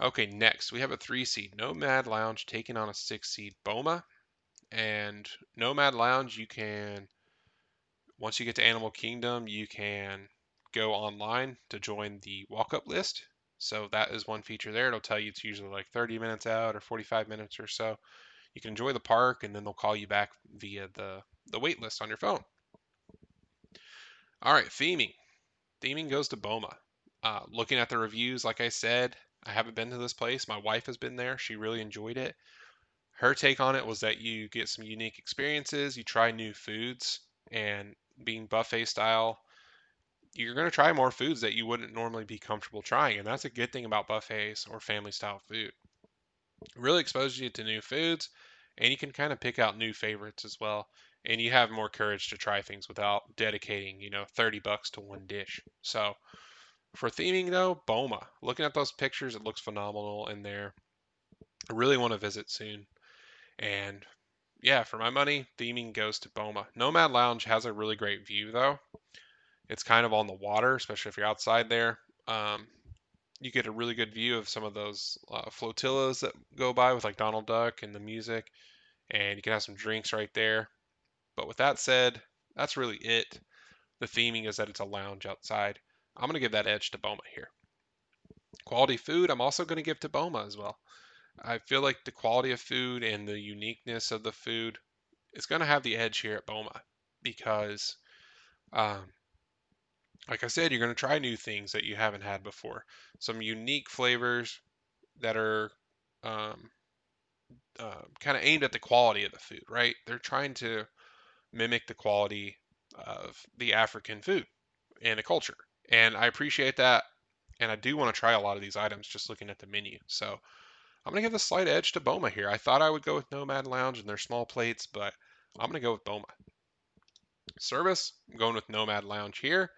Okay, next we have a three seed Nomad Lounge taking on a six seed Boma. And Nomad Lounge, you can, once you get to Animal Kingdom, you can go online to join the walk up list. So that is one feature there. It'll tell you it's usually like 30 minutes out or 45 minutes or so. You can enjoy the park and then they'll call you back via the, the wait list on your phone. All right, theming. Theming goes to Boma. Uh, looking at the reviews, like I said, I haven't been to this place. My wife has been there. She really enjoyed it. Her take on it was that you get some unique experiences, you try new foods, and being buffet style, you're going to try more foods that you wouldn't normally be comfortable trying. And that's a good thing about buffets or family style food. It really exposes you to new foods, and you can kind of pick out new favorites as well and you have more courage to try things without dedicating, you know, 30 bucks to one dish. So for theming though, Boma. Looking at those pictures, it looks phenomenal in there. I really want to visit soon. And yeah, for my money, theming goes to Boma. Nomad Lounge has a really great view though. It's kind of on the water, especially if you're outside there. Um, you get a really good view of some of those uh, flotillas that go by with like Donald Duck and the music, and you can have some drinks right there. But with that said, that's really it. The theming is that it's a lounge outside. I'm going to give that edge to Boma here. Quality food, I'm also going to give to Boma as well. I feel like the quality of food and the uniqueness of the food is going to have the edge here at Boma because, um, like I said, you're going to try new things that you haven't had before. Some unique flavors that are um, uh, kind of aimed at the quality of the food, right? They're trying to mimic the quality of the African food and the culture. And I appreciate that. And I do want to try a lot of these items just looking at the menu. So I'm going to give the slight edge to Boma here. I thought I would go with Nomad Lounge and their small plates, but I'm going to go with Boma. Service, I'm going with Nomad Lounge here.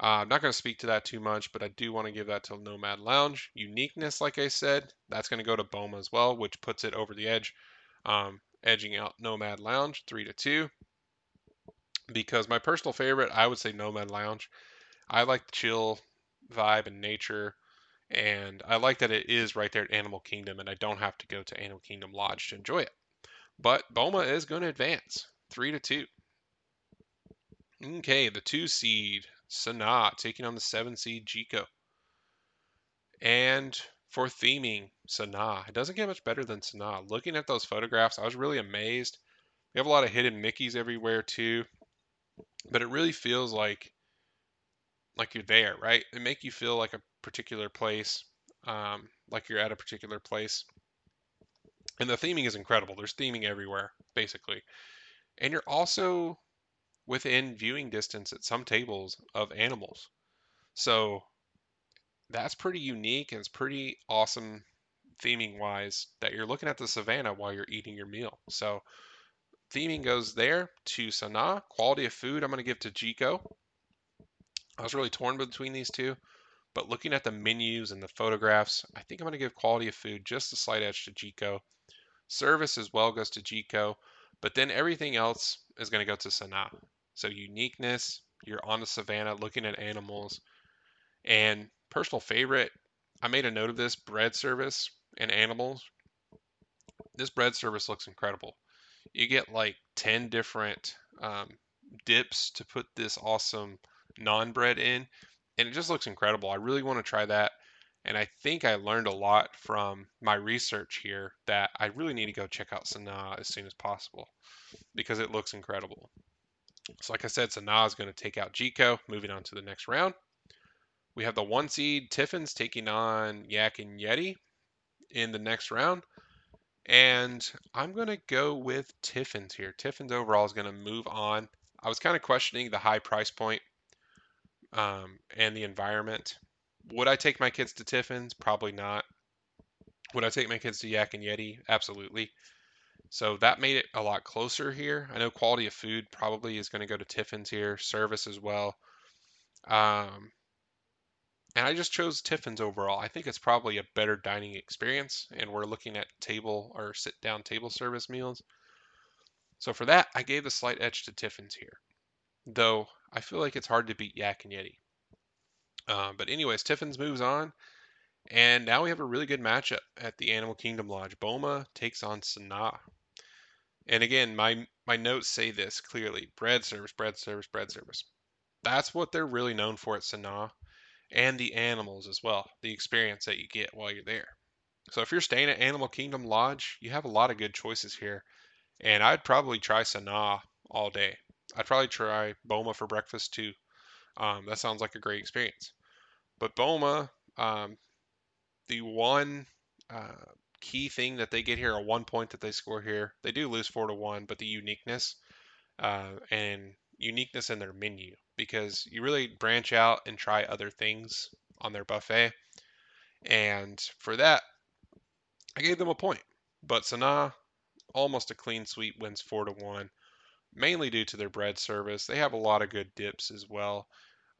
Uh, I'm not going to speak to that too much, but I do want to give that to Nomad Lounge. Uniqueness, like I said, that's going to go to Boma as well, which puts it over the edge, um, edging out Nomad Lounge 3 to 2 because my personal favorite, I would say Nomad Lounge. I like the chill vibe and nature, and I like that it is right there at Animal Kingdom, and I don't have to go to Animal Kingdom Lodge to enjoy it. But Boma is going to advance three to two. Okay, the two seed Sanaa taking on the seven seed Jiko. And for theming, Sanaa. It doesn't get much better than Sanaa. Looking at those photographs, I was really amazed. We have a lot of hidden Mickeys everywhere too, but it really feels like like you're there, right? It make you feel like a particular place, um, like you're at a particular place. And the theming is incredible. There's theming everywhere, basically. And you're also within viewing distance at some tables of animals. So that's pretty unique and it's pretty awesome theming wise that you're looking at the savannah while you're eating your meal. So theming goes there to Sanaa. Quality of food I'm going to give to Jiko. I was really torn between these two, but looking at the menus and the photographs, I think I'm going to give quality of food just a slight edge to Jiko. Service as well goes to Jiko, but then everything else is going to go to Sanaa. So uniqueness, you're on the savannah looking at animals, and personal favorite, I made a note of this bread service and animals. This bread service looks incredible. You get like 10 different um, dips to put this awesome naan bread in, and it just looks incredible. I really want to try that. And I think I learned a lot from my research here that I really need to go check out Sanaa as soon as possible because it looks incredible. So, like I said, Sanaa is going to take out Jiko, moving on to the next round. We have the one seed Tiffins taking on Yak and Yeti in the next round. And I'm going to go with Tiffins here. Tiffins overall is going to move on. I was kind of questioning the high price point um, and the environment. Would I take my kids to Tiffin's? Probably not. Would I take my kids to Yak and Yeti? Absolutely. So that made it a lot closer here. I know quality of food probably is going to go to Tiffin's here, service as well. Um, and I just chose Tiffin's overall. I think it's probably a better dining experience, and we're looking at table or sit down table service meals. So for that, I gave a slight edge to Tiffin's here, though I feel like it's hard to beat Yak and Yeti. Um, but anyways, Tiffin's moves on, and now we have a really good matchup at the Animal Kingdom Lodge. Boma takes on Sanaa. And again, my my notes say this clearly: bread service, bread service, bread service. That's what they're really known for at Sanaa, and the animals as well, the experience that you get while you're there. So if you're staying at Animal Kingdom Lodge, you have a lot of good choices here, and I'd probably try Sanaa all day. I'd probably try Boma for breakfast too. Um, that sounds like a great experience. But Boma, um, the one uh, key thing that they get here, a one point that they score here, they do lose four to one, but the uniqueness uh, and uniqueness in their menu because you really branch out and try other things on their buffet. And for that, I gave them a point. But Sanaa, almost a clean sweep, wins four to one, mainly due to their bread service. They have a lot of good dips as well.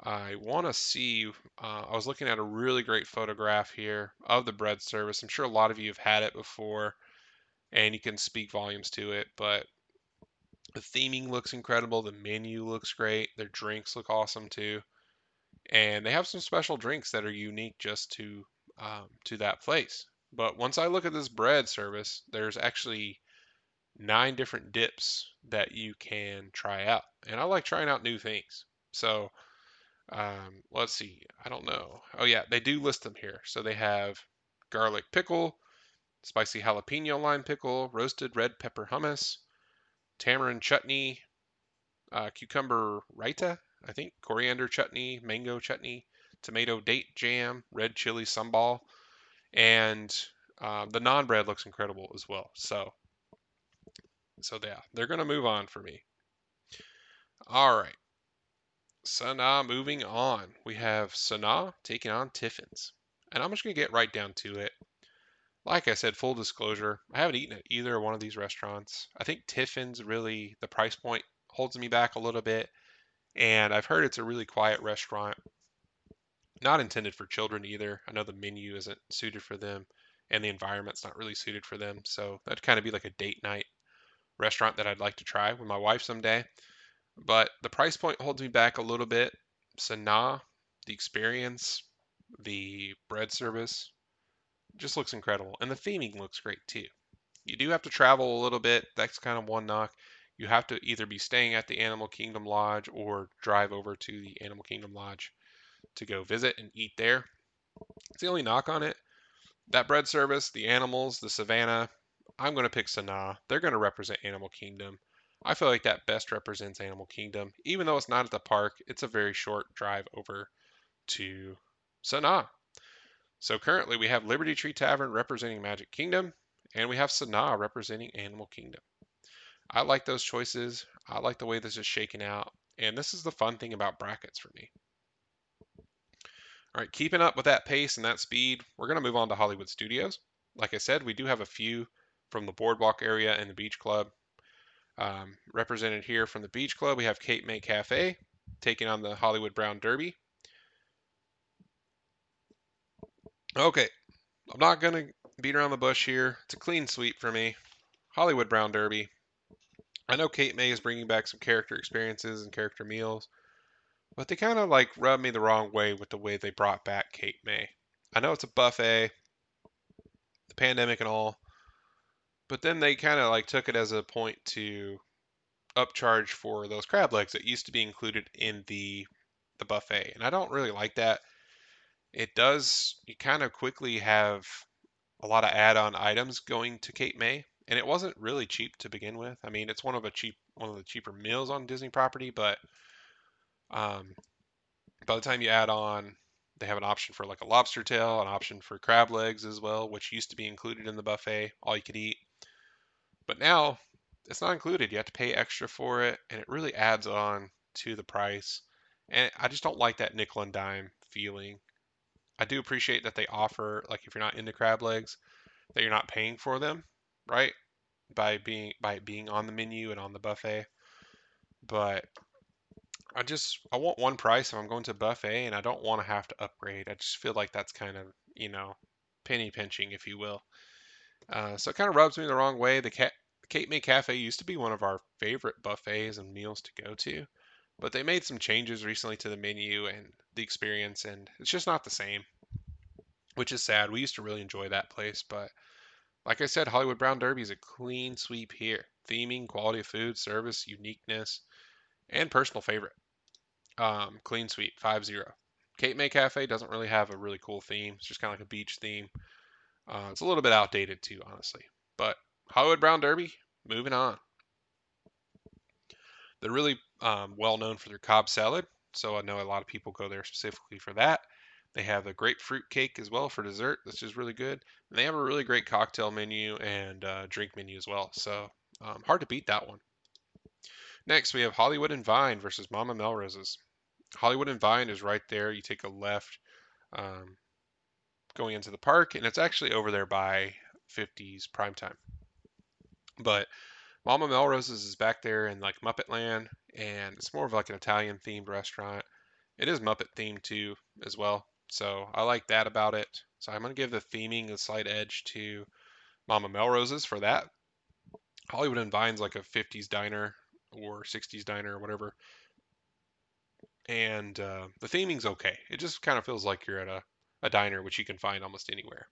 I want to see. Uh, I was looking at a really great photograph here of the bread service. I'm sure a lot of you have had it before, and you can speak volumes to it. But the theming looks incredible. The menu looks great. Their drinks look awesome too, and they have some special drinks that are unique just to um, to that place. But once I look at this bread service, there's actually nine different dips that you can try out, and I like trying out new things. So um, let's see. I don't know. Oh yeah, they do list them here. So they have garlic pickle, spicy jalapeno lime pickle, roasted red pepper hummus, tamarind chutney, uh, cucumber raita, I think, coriander chutney, mango chutney, tomato date jam, red chili sambal, and uh, the naan bread looks incredible as well. So, so yeah, they're gonna move on for me. All right. Sanaa moving on. We have Sanaa taking on Tiffin's. And I'm just going to get right down to it. Like I said, full disclosure, I haven't eaten at either one of these restaurants. I think Tiffin's really, the price point holds me back a little bit. And I've heard it's a really quiet restaurant. Not intended for children either. I know the menu isn't suited for them and the environment's not really suited for them. So that'd kind of be like a date night restaurant that I'd like to try with my wife someday. But the price point holds me back a little bit. Sanaa, the experience, the bread service, just looks incredible. And the theming looks great too. You do have to travel a little bit. That's kind of one knock. You have to either be staying at the Animal Kingdom Lodge or drive over to the Animal Kingdom Lodge to go visit and eat there. It's the only knock on it. That bread service, the animals, the savannah, I'm going to pick Sanaa. They're going to represent Animal Kingdom. I feel like that best represents Animal Kingdom. Even though it's not at the park, it's a very short drive over to Sanaa. So currently we have Liberty Tree Tavern representing Magic Kingdom, and we have Sanaa representing Animal Kingdom. I like those choices. I like the way this is shaking out, and this is the fun thing about brackets for me. All right, keeping up with that pace and that speed, we're going to move on to Hollywood Studios. Like I said, we do have a few from the Boardwalk area and the Beach Club. Um, represented here from the Beach Club, we have Cape May Cafe taking on the Hollywood Brown Derby. Okay, I'm not going to beat around the bush here. It's a clean sweep for me. Hollywood Brown Derby. I know Cape May is bringing back some character experiences and character meals, but they kind of like rubbed me the wrong way with the way they brought back Cape May. I know it's a buffet, the pandemic and all, but then they kind of like took it as a point to upcharge for those crab legs that used to be included in the the buffet, and I don't really like that. It does you kind of quickly have a lot of add-on items going to Cape May, and it wasn't really cheap to begin with. I mean, it's one of a cheap one of the cheaper meals on Disney property, but um, by the time you add on, they have an option for like a lobster tail, an option for crab legs as well, which used to be included in the buffet, all you could eat. But now it's not included. You have to pay extra for it, and it really adds on to the price. And I just don't like that nickel and dime feeling. I do appreciate that they offer, like if you're not into crab legs, that you're not paying for them, right? By being by being on the menu and on the buffet. But I just I want one price if I'm going to a buffet, and I don't want to have to upgrade. I just feel like that's kind of you know penny pinching, if you will. Uh, so it kind of rubs me the wrong way. The Ca- Cape May Cafe used to be one of our favorite buffets and meals to go to, but they made some changes recently to the menu and the experience, and it's just not the same, which is sad. We used to really enjoy that place, but like I said, Hollywood Brown Derby is a clean sweep here. Theming, quality of food, service, uniqueness, and personal favorite. Um, clean sweep, 5 0. Cape May Cafe doesn't really have a really cool theme. It's just kind of like a beach theme. Uh, it's a little bit outdated too, honestly. But Hollywood Brown Derby, moving on. They're really um, well known for their Cobb salad, so I know a lot of people go there specifically for that. They have a grapefruit cake as well for dessert, which is really good. And they have a really great cocktail menu and uh, drink menu as well, so um, hard to beat that one. Next, we have Hollywood and Vine versus Mama Melrose's. Hollywood and Vine is right there. You take a left, um, going into the park, and it's actually over there by 50s prime time. But Mama Melrose's is back there in like Muppet Land, and it's more of like an Italian themed restaurant. It is Muppet themed too, as well. So I like that about it. So I'm going to give the theming a slight edge to Mama Melrose's for that. Hollywood and Vine's like a 50s diner or 60s diner or whatever. And uh, the theming's okay. It just kind of feels like you're at a a diner, which you can find almost anywhere.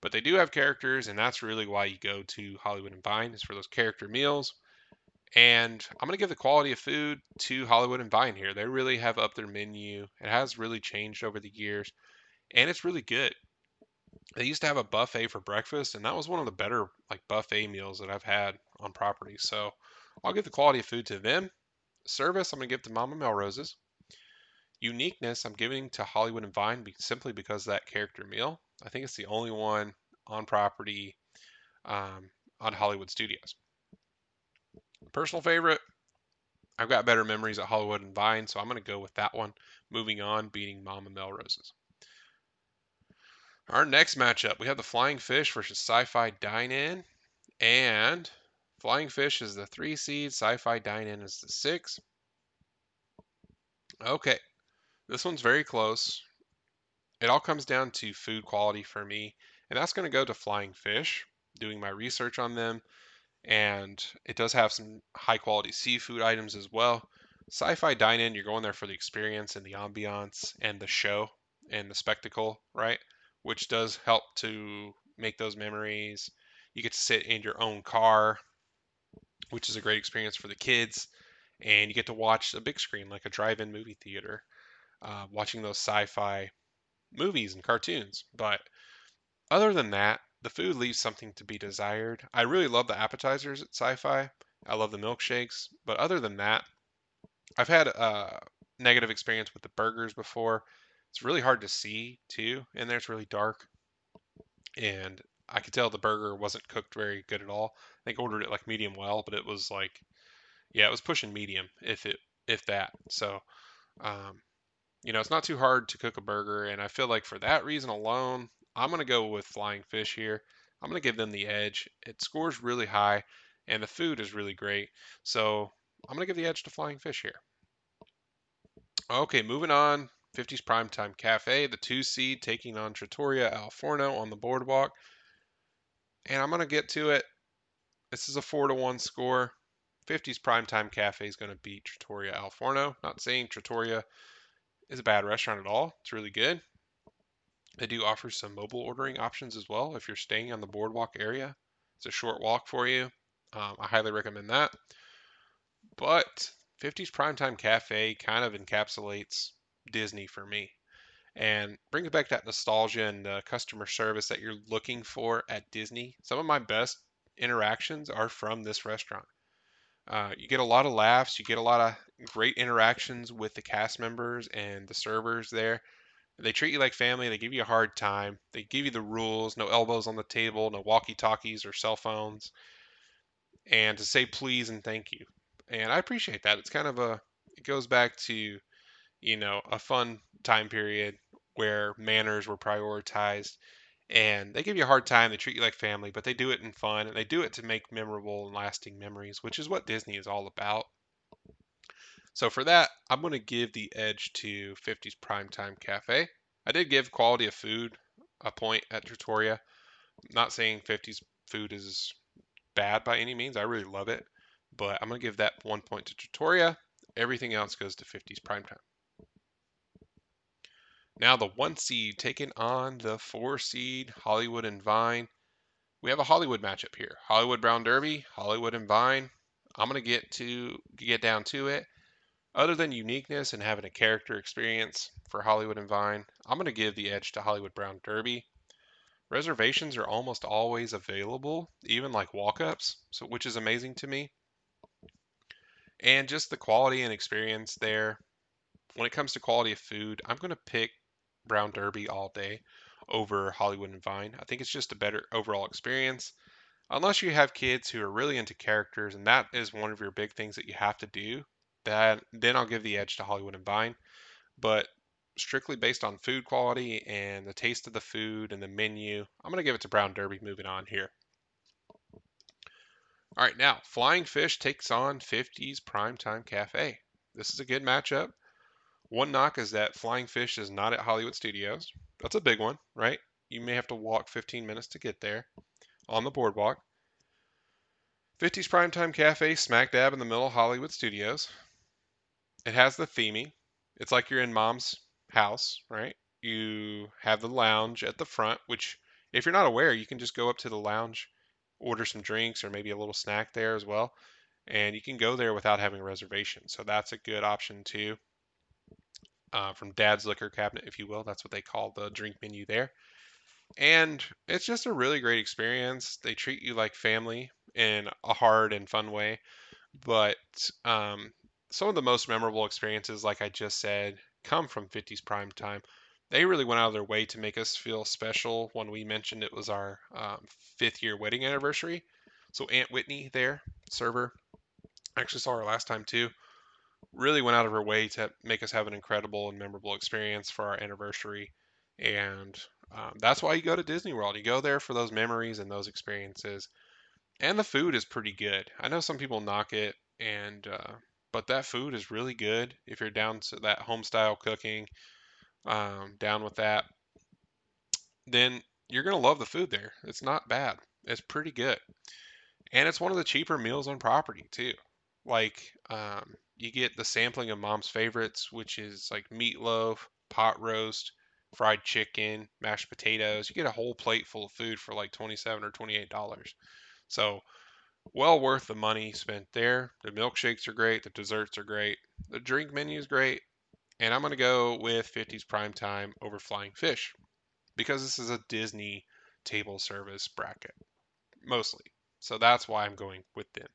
But they do have characters, and that's really why you go to Hollywood and Vine is for those character meals. And I'm going to give the quality of food to Hollywood and Vine here. They really have up their menu. It has really changed over the years, and it's really good. They used to have a buffet for breakfast, and that was one of the better like buffet meals that I've had on property. So I'll give the quality of food to them. Service, I'm going to give to Mama Melrose's. Uniqueness, I'm giving to Hollywood and Vine simply because that character meal. I think it's the only one on property um, on Hollywood Studios. Personal favorite, I've got better memories at Hollywood and Vine, so I'm going to go with that one. Moving on, beating Mama Melrose's. Our next matchup, we have the Flying Fish versus Sci-Fi Dine-In, and Flying Fish is the three seed, Sci-Fi Dine-In is the six. Okay, this one's very close. It all comes down to food quality for me, and that's going to go to Flying Fish, doing my research on them. And it does have some high quality seafood items as well. Sci fi dine in, you're going there for the experience and the ambiance and the show and the spectacle, right? Which does help to make those memories. You get to sit in your own car, which is a great experience for the kids. And you get to watch a big screen like a drive in movie theater uh, watching those sci-fi movies and cartoons. But other than that, the food leaves something to be desired. I really love the appetizers at Sci-Fi. I love the milkshakes, but other than that, I've had a negative experience with the burgers before. It's really hard to see too, and there it's really dark, and I could tell the burger wasn't cooked very good at all. I think I ordered it like medium well, but it was like, yeah, it was pushing medium if it if that. So, um, you know, it's not too hard to cook a burger, and I feel like for that reason alone, I'm gonna go with Flying Fish here. I'm gonna give them the edge. It scores really high, and the food is really great. So I'm gonna give the edge to Flying Fish here. Okay, moving on. 50s Primetime Cafe, the two seed taking on Trattoria Al Forno on the boardwalk. And I'm going to get to it. This is a 4 to 1 score. 50s Primetime Cafe is going to beat Trattoria Al Forno. Not saying Trattoria is a bad restaurant at all. It's really good. They do offer some mobile ordering options as well if you're staying on the boardwalk area. It's a short walk for you. Um, I highly recommend that. But 50s Primetime Cafe kind of encapsulates Disney for me and brings back that nostalgia and uh, customer service that you're looking for at Disney. Some of my best interactions are from this restaurant. Uh, you get a lot of laughs, you get a lot of great interactions with the cast members and the servers there. They treat you like family, they give you a hard time, they give you the rules no elbows on the table, no walkie talkies or cell phones, and to say please and thank you. And I appreciate that. It's kind of a, it goes back to, you know, a fun time period where manners were prioritized and they give you a hard time they treat you like family but they do it in fun and they do it to make memorable and lasting memories which is what disney is all about. So for that i'm going to give the edge to 50s primetime cafe. I did give quality of food a point at trattoria. I'm not saying 50s food is bad by any means i really love it but i'm going to give that one point to trattoria. Everything else goes to 50s primetime now the one seed taking on the four seed Hollywood and Vine. We have a Hollywood matchup here. Hollywood Brown Derby, Hollywood and Vine. I'm gonna get to get down to it. Other than uniqueness and having a character experience for Hollywood and Vine, I'm gonna give the edge to Hollywood Brown Derby. Reservations are almost always available, even like walk-ups, so which is amazing to me. And just the quality and experience there. When it comes to quality of food, I'm to pick Brown Derby all day over Hollywood and Vine. I think it's just a better overall experience. Unless you have kids who are really into characters, and that is one of your big things that you have to do, that then I'll give the edge to Hollywood and Vine. But strictly based on food quality and the taste of the food and the menu, I'm going to give it to Brown Derby moving on here. All right, now Flying Fish takes on 50's Primetime Cafe. This is a good matchup. One knock is that Flying Fish is not at Hollywood Studios. That's a big one, right? You may have to walk 15 minutes to get there on the boardwalk. 50's Primetime Cafe, smack dab in the middle of Hollywood Studios. It has the theming. It's like you're in mom's house, right? You have the lounge at the front, which, if you're not aware, you can just go up to the lounge, order some drinks or maybe a little snack there as well. And you can go there without having a reservation. So that's a good option too uh, from Dad's Liquor Cabinet, if you will. That's what they call the drink menu there. And it's just a really great experience. They treat you like family in a hard and fun way. But um, some of the most memorable experiences, like I just said, come from 50s Prime Time. They really went out of their way to make us feel special when we mentioned it was our um, fifth year wedding anniversary. So Aunt Whitney there, server, actually saw her last time too really went out of her way to make us have an incredible and memorable experience for our anniversary. And um, that's why you go to Disney World. You go there for those memories and those experiences. And the food is pretty good. I know some people knock it, and uh, but that food is really good if you're down to that home style cooking, um, down with that. Then you're gonna love the food there. It's not bad. It's pretty good, and it's one of the cheaper meals on property too. Like um, you get the sampling of mom's favorites, which is like meatloaf, pot roast, fried chicken, mashed potatoes. You get a whole plate full of food for like 27 or 28 dollars. So well worth the money spent there. The milkshakes are great, the desserts are great, the drink menu is great, And I'm going to go with 50s Prime Time over Flying Fish because this is a Disney table service bracket, mostly. So that's why I'm going with them.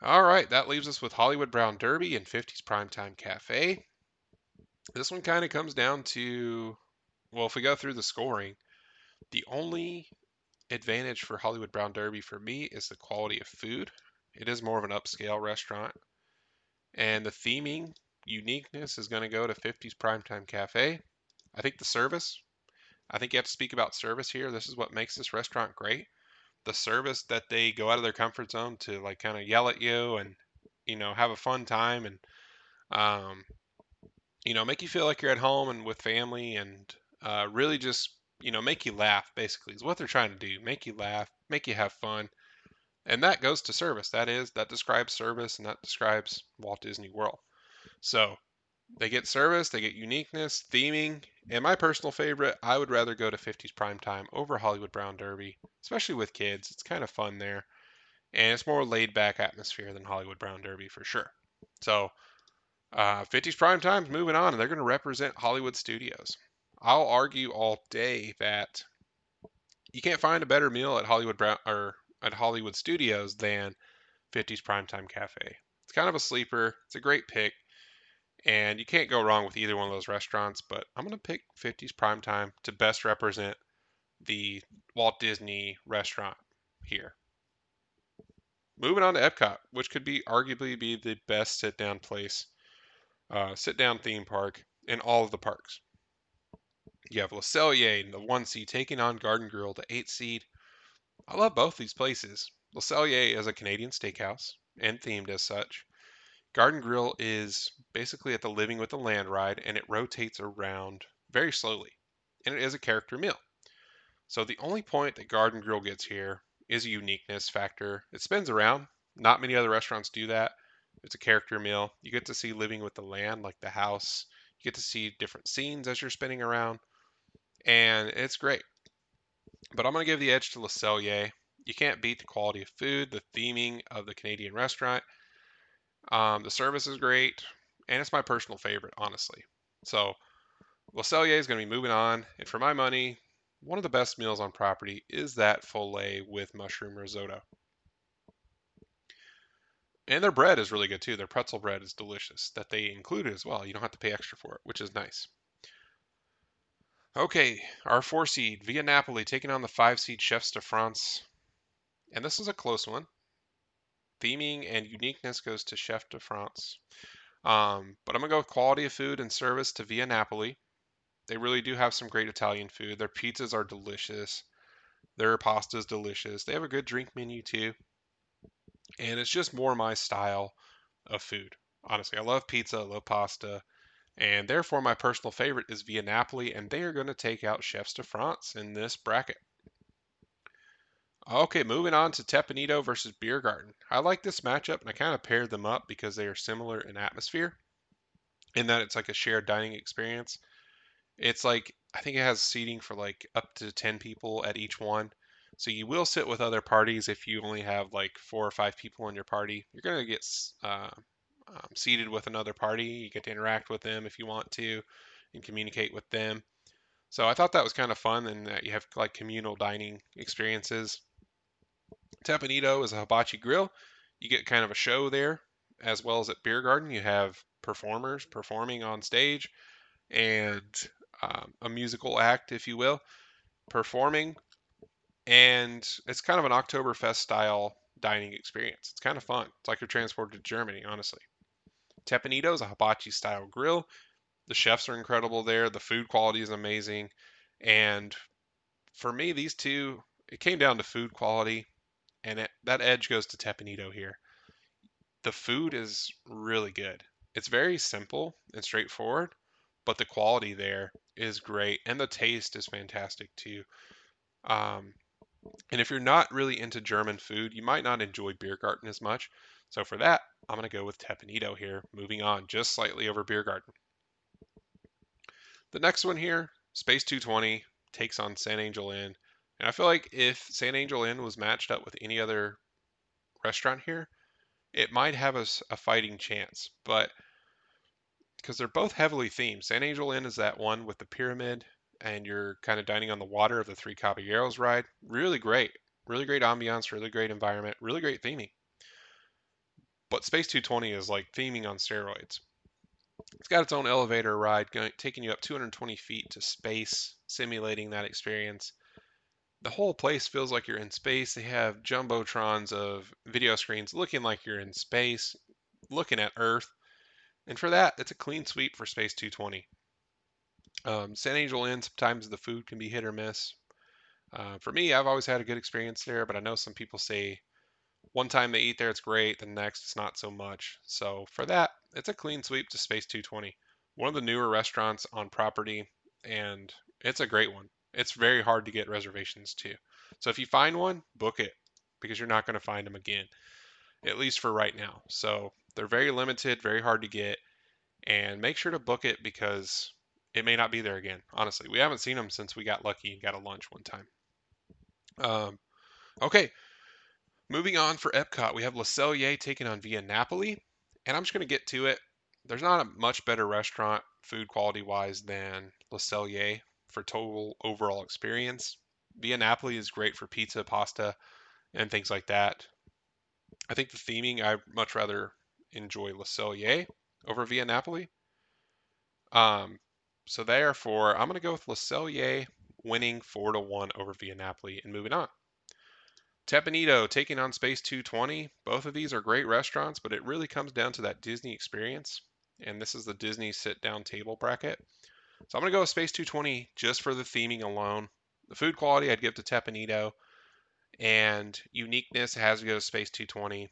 All right, that leaves us with Hollywood Brown Derby and 50s Primetime Cafe. This one kind of comes down to, well, if we go through the scoring, the only advantage for Hollywood Brown Derby for me is the quality of food. It is more of an upscale restaurant. And the theming uniqueness is going to go to 50s Primetime Cafe. I think the service, I think you have to speak about service here. This is what makes this restaurant great. The service that they go out of their comfort zone to like kind of yell at you and you know have a fun time and um, you know make you feel like you're at home and with family and uh, really just you know make you laugh basically is what they're trying to do make you laugh make you have fun and that goes to service that is that describes service and that describes Walt Disney World. So they get service, they get uniqueness, theming, and my personal favorite, I would rather go to 50s Prime Time over Hollywood Brown Derby, especially with kids. It's kind of fun there, and it's more laid back atmosphere than Hollywood Brown Derby for sure. So, uh, 50s Prime Time's moving on, and they're going to represent Hollywood Studios. I'll argue all day that you can't find a better meal at Hollywood Brown or at Hollywood Studios than 50s Primetime Cafe. It's kind of a sleeper. It's a great pick. And you can't go wrong with either one of those restaurants, but I'm going to pick 50s Primetime to best represent the Walt Disney restaurant here. Moving on to Epcot, which could be arguably be the best sit down place, uh, sit down theme park in all of the parks. You have Le Cellier, the one seed, taking on Garden Grill, the eight seed. I love both these places. Le Cellier is a Canadian steakhouse and themed as such. Garden Grill is basically at the Living with the Land ride and it rotates around very slowly. And it is a character meal. So the only point that Garden Grill gets here is a uniqueness factor. It spins around. Not many other restaurants do that. It's a character meal. You get to see Living with the Land, like the house. You get to see different scenes as you're spinning around. And it's great. But I'm going to give the edge to Le Cellier. You can't beat the quality of food, the theming of the Canadian restaurant, um, the service is great, and it's my personal favorite, honestly. So, Le Cellier is going to be moving on, and for my money, one of the best meals on property is that filet with mushroom risotto. And their bread is really good too. Their pretzel bread is delicious that they included as well. You don't have to pay extra for it, which is nice. Okay, our four seed, Via Napoli, taking on the five seed Chefs de France. And this is a close one theming and uniqueness goes to Chef de France. Um, but I'm gonna go with quality of food and service to Via Napoli. They really do have some great Italian food. Their pizzas are delicious. Their pasta is delicious. They have a good drink menu too. And it's just more my style of food. Honestly, I love pizza, I love pasta, and therefore my personal favorite is Via Napoli, and they are going to take out Chefs de France in this bracket. Okay, moving on to Teppan Edo versus Beer Garden. I like this matchup, and I kind of paired them up because they are similar in atmosphere, in that it's like a shared dining experience. It's like I think it has seating for like up to 10 people at each one. So you will sit with other parties if you only have like four or five people in your party. You're going to get uh, um, seated with another party. You get to interact with them if you want to and communicate with them. So I thought that was kind of fun and that you have like communal dining experiences. Teppan Edo is a hibachi grill. You get kind of a show there, as well as at Beer Garden. You have performers performing on stage and um, a musical act, if you will, performing. And it's kind of an Oktoberfest style dining experience. It's kind of fun. It's like you're transported to Germany, honestly. Teppan Edo is a hibachi style grill. The chefs are incredible there. The food quality is amazing. And for me, these two, it came down to food quality and it, that edge goes to Teppan Edo here. The food is really good. It's very simple and straightforward, but the quality there is great, and the taste is fantastic too. Um, and if you're not really into German food, you might not enjoy Beer Garden as much. So for that, I'm going to go with Teppan Edo here, moving on just slightly over Beer Garden. The next one here, Space 220 takes on San Angel Inn. And I feel like if San Angel Inn was matched up with any other restaurant here, it might have a, a fighting chance. But because they're both heavily themed. San Angel Inn is that one with the pyramid, and you're kind of dining on the water of the Three Caballeros ride. Really great. Really great ambiance, really great environment, really great theming. But Space 220 is like theming on steroids. It's got its own elevator ride, going, taking you up 220 feet to space, simulating that experience. The whole place feels like you're in space. They have jumbotrons of video screens looking like you're in space, looking at Earth. And for that, it's a clean sweep for Space 220. Um, San Angel Inn, sometimes the food can be hit or miss. Uh, for me, I've always had a good experience there, but I know some people say one time they eat there, it's great. The next, it's not so much. So for that, it's a clean sweep to Space 220. One of the newer restaurants on property, and it's a great one. It's very hard to get reservations too. So if you find one, book it because you're not going to find them again, at least for right now. So they're very limited, very hard to get, and make sure to book it because it may not be there again. Honestly, we haven't seen them since we got lucky and got a lunch one time. Um, okay, Moving on for Epcot, we have Le Cellier taking on Via Napoli, and I'm just going to get to it. There's not a much better restaurant, food quality wise, than Le Cellier for total overall experience. Via Napoli is great for pizza, pasta, and things like that. I think the theming, I much rather enjoy Le Cellier over Via Napoli. Um, so therefore, I'm going to go with Le Cellier winning 4 to 1 over Via Napoli and moving on. Teppan Edo taking on Space 220. Both of these are great restaurants, but it really comes down to that Disney experience. And this is the Disney sit down table bracket. So I'm going to go with Space 220 just for the theming alone. The food quality I'd give to Teppan Edo. And uniqueness has to go to Space 220.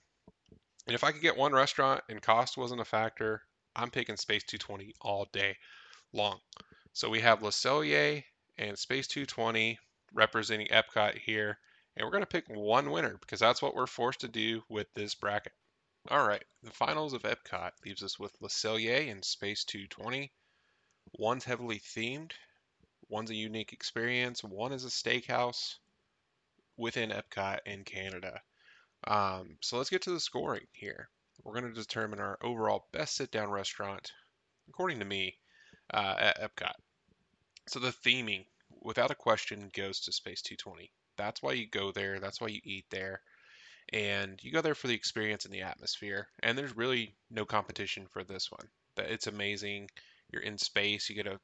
And if I could get one restaurant and cost wasn't a factor, I'm picking Space 220 all day long. So we have Le Cellier and Space 220 representing Epcot here. And we're going to pick one winner because that's what we're forced to do with this bracket. All right, the finals of Epcot leaves us with Le Cellier and Space 220. One's heavily themed, one's a unique experience, one is a steakhouse within Epcot in Canada. Um, so let's get to the scoring here. We're going to determine our overall best sit down restaurant, according to me, uh, at Epcot. So the theming, without a question, goes to Space 220. That's why you go there. That's why you eat there. And you go there for the experience and the atmosphere. And there's really no competition for this one. It's amazing. You're in space. You get a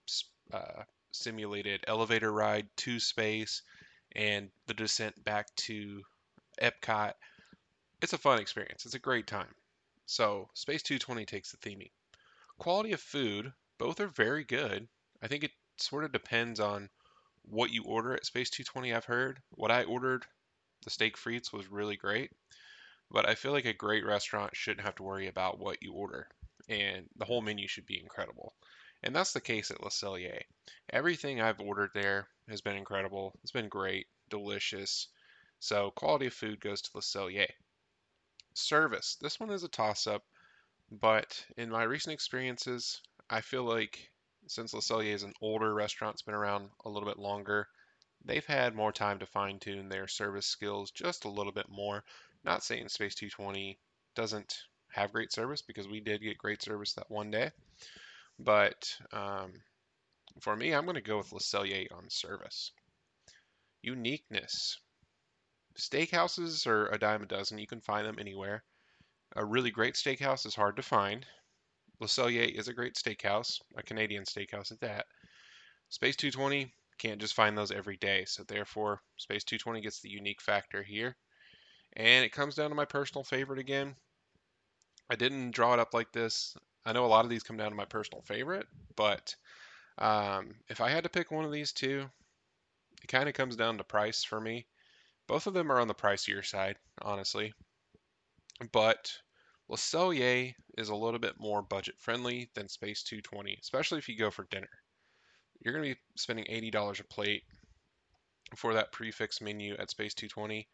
uh, simulated elevator ride to space and the descent back to Epcot. It's a fun experience. It's a great time. So, Space 220 takes the theming. Quality of food, both are very good. I think it sort of depends on what you order at Space 220, I've heard. What I ordered, the steak frites, was really great. But I feel like a great restaurant shouldn't have to worry about what you order. And the whole menu should be incredible. And that's the case at Le Cellier. Everything I've ordered there has been incredible. It's been great, delicious. So quality of food goes to Le Cellier. Service. This one is a toss up, but in my recent experiences, I feel like since Le Cellier is an older restaurant, it's been around a little bit longer, they've had more time to fine tune their service skills just a little bit more. Not saying Space 220 doesn't have great service because we did get great service that one day, but um, for me, I'm going to go with Le Cellier on service. Uniqueness. Steakhouses are a dime a dozen. You can find them anywhere. A really great steakhouse is hard to find. Le Cellier is a great steakhouse, a Canadian steakhouse at that. Space 220 can't just find those every day, so therefore Space 220 gets the unique factor here. And it comes down to my personal favorite again. I didn't draw it up like this. I know a lot of these come down to my personal favorite, but um, if I had to pick one of these two, it kind of comes down to price for me. Both of them are on the pricier side, honestly. But Le Cellier is a little bit more budget friendly than Space 220, especially if you go for dinner. You're going to be spending $80 a plate for that prefix menu at Space 220.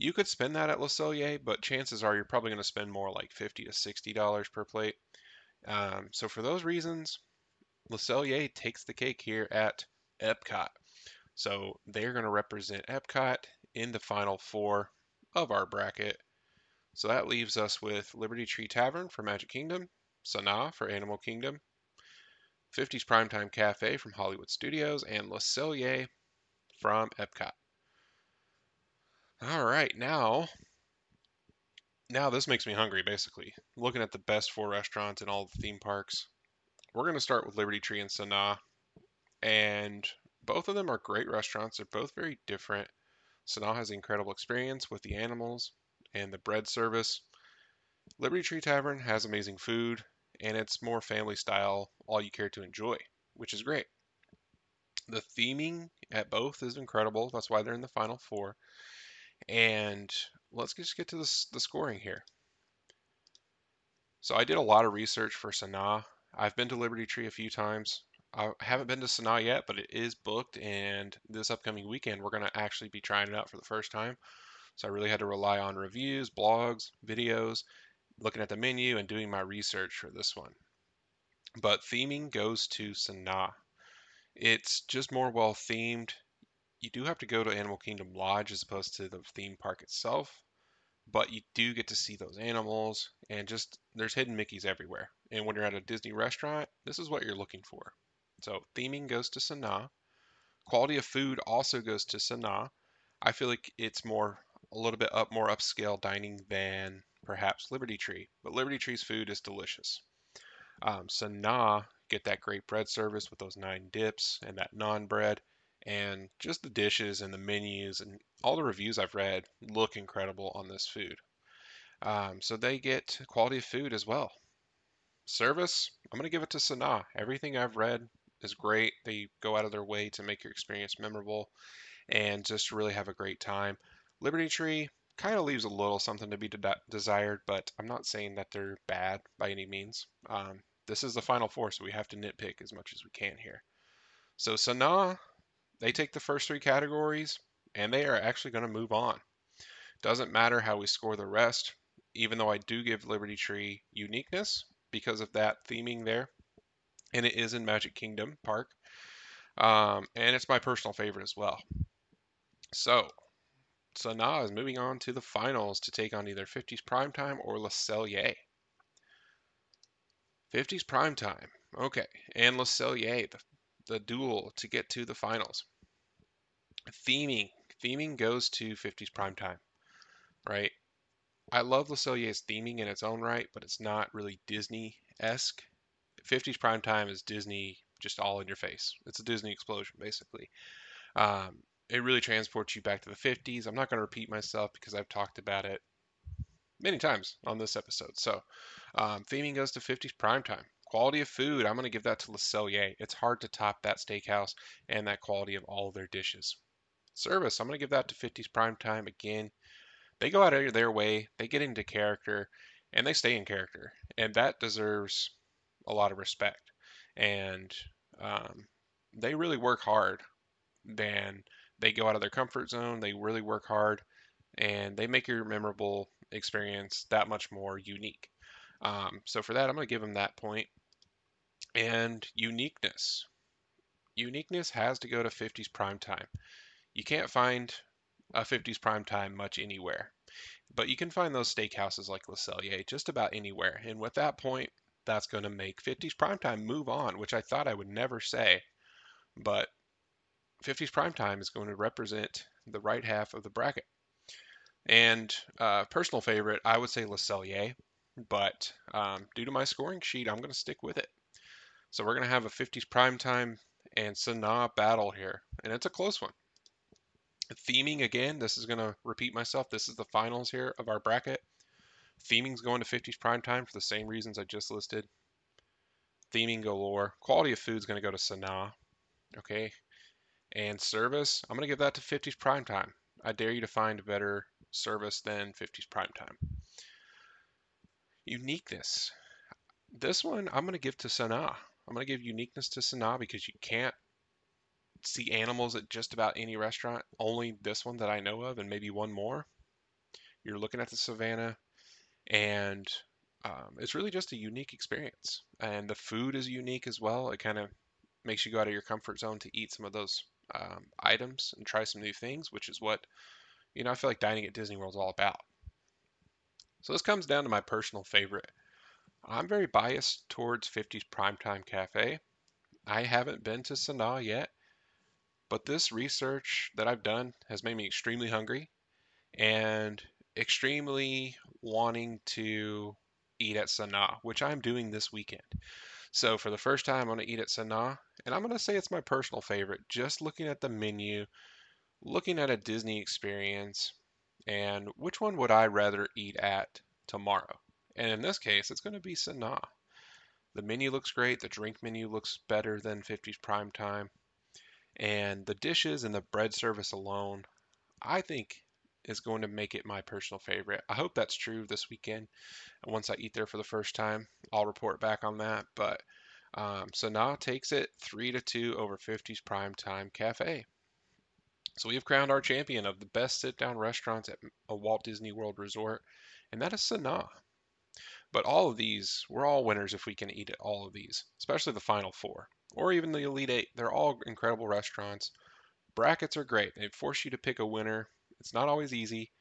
You could spend that at Le Cellier, but chances are you're probably going to spend more like 50 to $60 per plate. Um, so for those reasons, Le Cellier takes the cake here at Epcot. So they're going to represent Epcot in the final four of our bracket. So that leaves us with Liberty Tree Tavern for Magic Kingdom, Sanaa for Animal Kingdom, 50s Primetime Cafe from Hollywood Studios, and Le Cellier from Epcot. All right, now, now this makes me hungry. Basically, looking at the best four restaurants in all the theme parks, we're gonna start with Liberty Tree and Sanaa, and both of them are great restaurants. They're both very different. Sanaa has incredible experience with the animals and the bread service. Liberty Tree Tavern has amazing food, and it's more family style, all you care to enjoy, which is great. The theming at both is incredible. That's why they're in the final four. And let's just get to the, the scoring here. So I did a lot of research for Sanaa. I've been to Liberty Tree a few times. I haven't been to Sanaa yet, but it is booked, and this upcoming weekend we're going to actually be trying it out for the first time. So I really had to rely on reviews, blogs, videos, looking at the menu, and doing my research for this one. But theming goes to Sanaa. It's just more well themed. You do have to go to Animal Kingdom Lodge as opposed to the theme park itself, but you do get to see those animals, and just there's hidden Mickeys everywhere. And when you're at a Disney restaurant, this is what you're looking for. So theming goes to Sanaa. Quality of food also goes to Sanaa. I feel like it's more a little bit up more upscale dining than perhaps Liberty Tree, but Liberty Tree's food is delicious. Um, Sanaa get that great bread service with those nine dips and that naan bread, and just the dishes and the menus and all the reviews I've read look incredible on this food. Um, so they get quality of food as well. Service, I'm going to give it to Sanaa. Everything I've read is great. They go out of their way to make your experience memorable and just really have a great time. Liberty Tree kind of leaves a little something to be de- desired, but I'm not saying that they're bad by any means. Um, this is the final four, so we have to nitpick as much as we can here. So Sanaa, they take the first three categories, and they are actually going to move on. Doesn't matter how we score the rest, even though I do give Liberty Tree uniqueness because of that theming there and it is in Magic Kingdom Park. Um, and it's my personal favorite as well. So, Sanaa is moving on to the finals to take on either 50s Primetime or Le Cellier. 50s Primetime. Okay. And Le Cellier, the, the duel to get to the finals. Theming. Theming goes to 50s Primetime, right? I love Le theming in its own right, but it's not really Disney esque 50s prime time is Disney just all in your face. It's a Disney explosion, basically. Um, it really transports you back to the 50s. I'm not going to repeat myself because I've talked about it many times on this episode. So, um, theming goes to 50s prime time. Quality of food, I'm going to give that to Le Cellier. It's hard to top that steakhouse and that quality of all of their dishes. Service, I'm going to give that to 50s prime time again. They go out of their way, they get into character, and they stay in character. And that deserves a lot of respect, and um, they really work hard. Then they go out of their comfort zone. They really work hard, and they make your memorable experience that much more unique. Um, so for that, I'm going to give them that point. And uniqueness. Uniqueness has to go to 50s prime time. You can't find a 50s prime time much anywhere. But you can find those steakhouses like Le Cellier just about anywhere. And with that point, that's going to make 50s primetime move on, which I thought I would never say. But 50s primetime is going to represent the right half of the bracket. And uh, personal favorite, I would say Le Cellier, but um, due to my scoring sheet, I'm going to stick with it. So we're going to have a 50s primetime and Sanaa battle here, and it's a close one. Theming again, this is going to repeat myself. This is the finals here of our bracket. Theming's going to 50s prime time for the same reasons I just listed. Theming galore. Quality of food's going to go to Sanaa. Okay. And service, I'm going to give that to 50s prime time. I dare you to find a better service than 50s prime time. Uniqueness. This one I'm going to give to Sanaa. I'm going to give uniqueness to Sanaa because you can't see animals at just about any restaurant. Only this one that I know of, and maybe one more. You're looking at the savannah and um, it's really just a unique experience. And the food is unique as well. It kind of makes you go out of your comfort zone to eat some of those um, items and try some new things, which is what you know I feel like dining at Disney World is all about. So this comes down to my personal favorite. I'm very biased towards 50's Primetime Cafe. I haven't been to Sanaa yet, but this research that I've done has made me extremely hungry and extremely wanting to eat at Sanaa, which I'm doing this weekend. So for the first time, I'm going to eat at Sanaa, and I'm going to say it's my personal favorite. Just looking at the menu, looking at a Disney experience, and which one would I rather eat at tomorrow? And in this case, it's going to be Sanaa. The menu looks great. The drink menu looks better than 50s Prime Time. And the dishes and the bread service alone, I think is going to make it my personal favorite. I hope that's true this weekend. Once I eat there for the first time, I'll report back on that. But um, Sanaa takes it three to two over 50's Prime Time Cafe. So we have crowned our champion of the best sit-down restaurants at a Walt Disney World resort, and that is Sanaa. But all of these, we're all winners if we can eat at all of these, especially the final four, or even the Elite Eight. They're all incredible restaurants. Brackets are great. They force you to pick a winner. It's not always easy,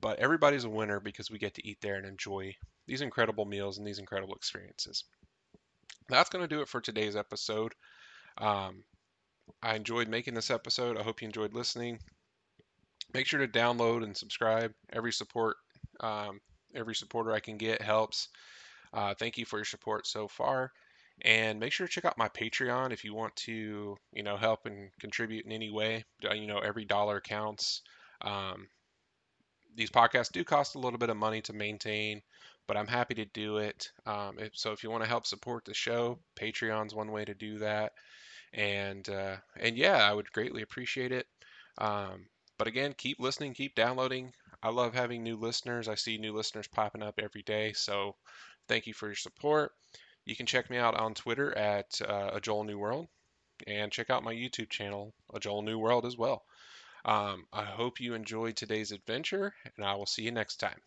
but everybody's a winner because we get to eat there and enjoy these incredible meals and these incredible experiences. That's going to do it for today's episode. Um, I enjoyed making this episode. I hope you enjoyed listening. Make sure to download and subscribe. Every support, um, every supporter I can get helps. Uh, thank you for your support so far. And make sure to check out my Patreon if you want to, you know, help and contribute in any way. You know, every dollar counts. Um, these podcasts do cost a little bit of money to maintain, but I'm happy to do it. Um, if, so if you want to help support the show, Patreon's one way to do that and uh, and yeah, I would greatly appreciate it. Um, but again, keep listening, keep downloading. I love having new listeners. I see new listeners popping up every day, so thank you for your support. You can check me out on Twitter at uh, a Joel New World, and check out my YouTube channel, a Joel New World, as well. Um, I hope you enjoyed today's adventure, and I will see you next time.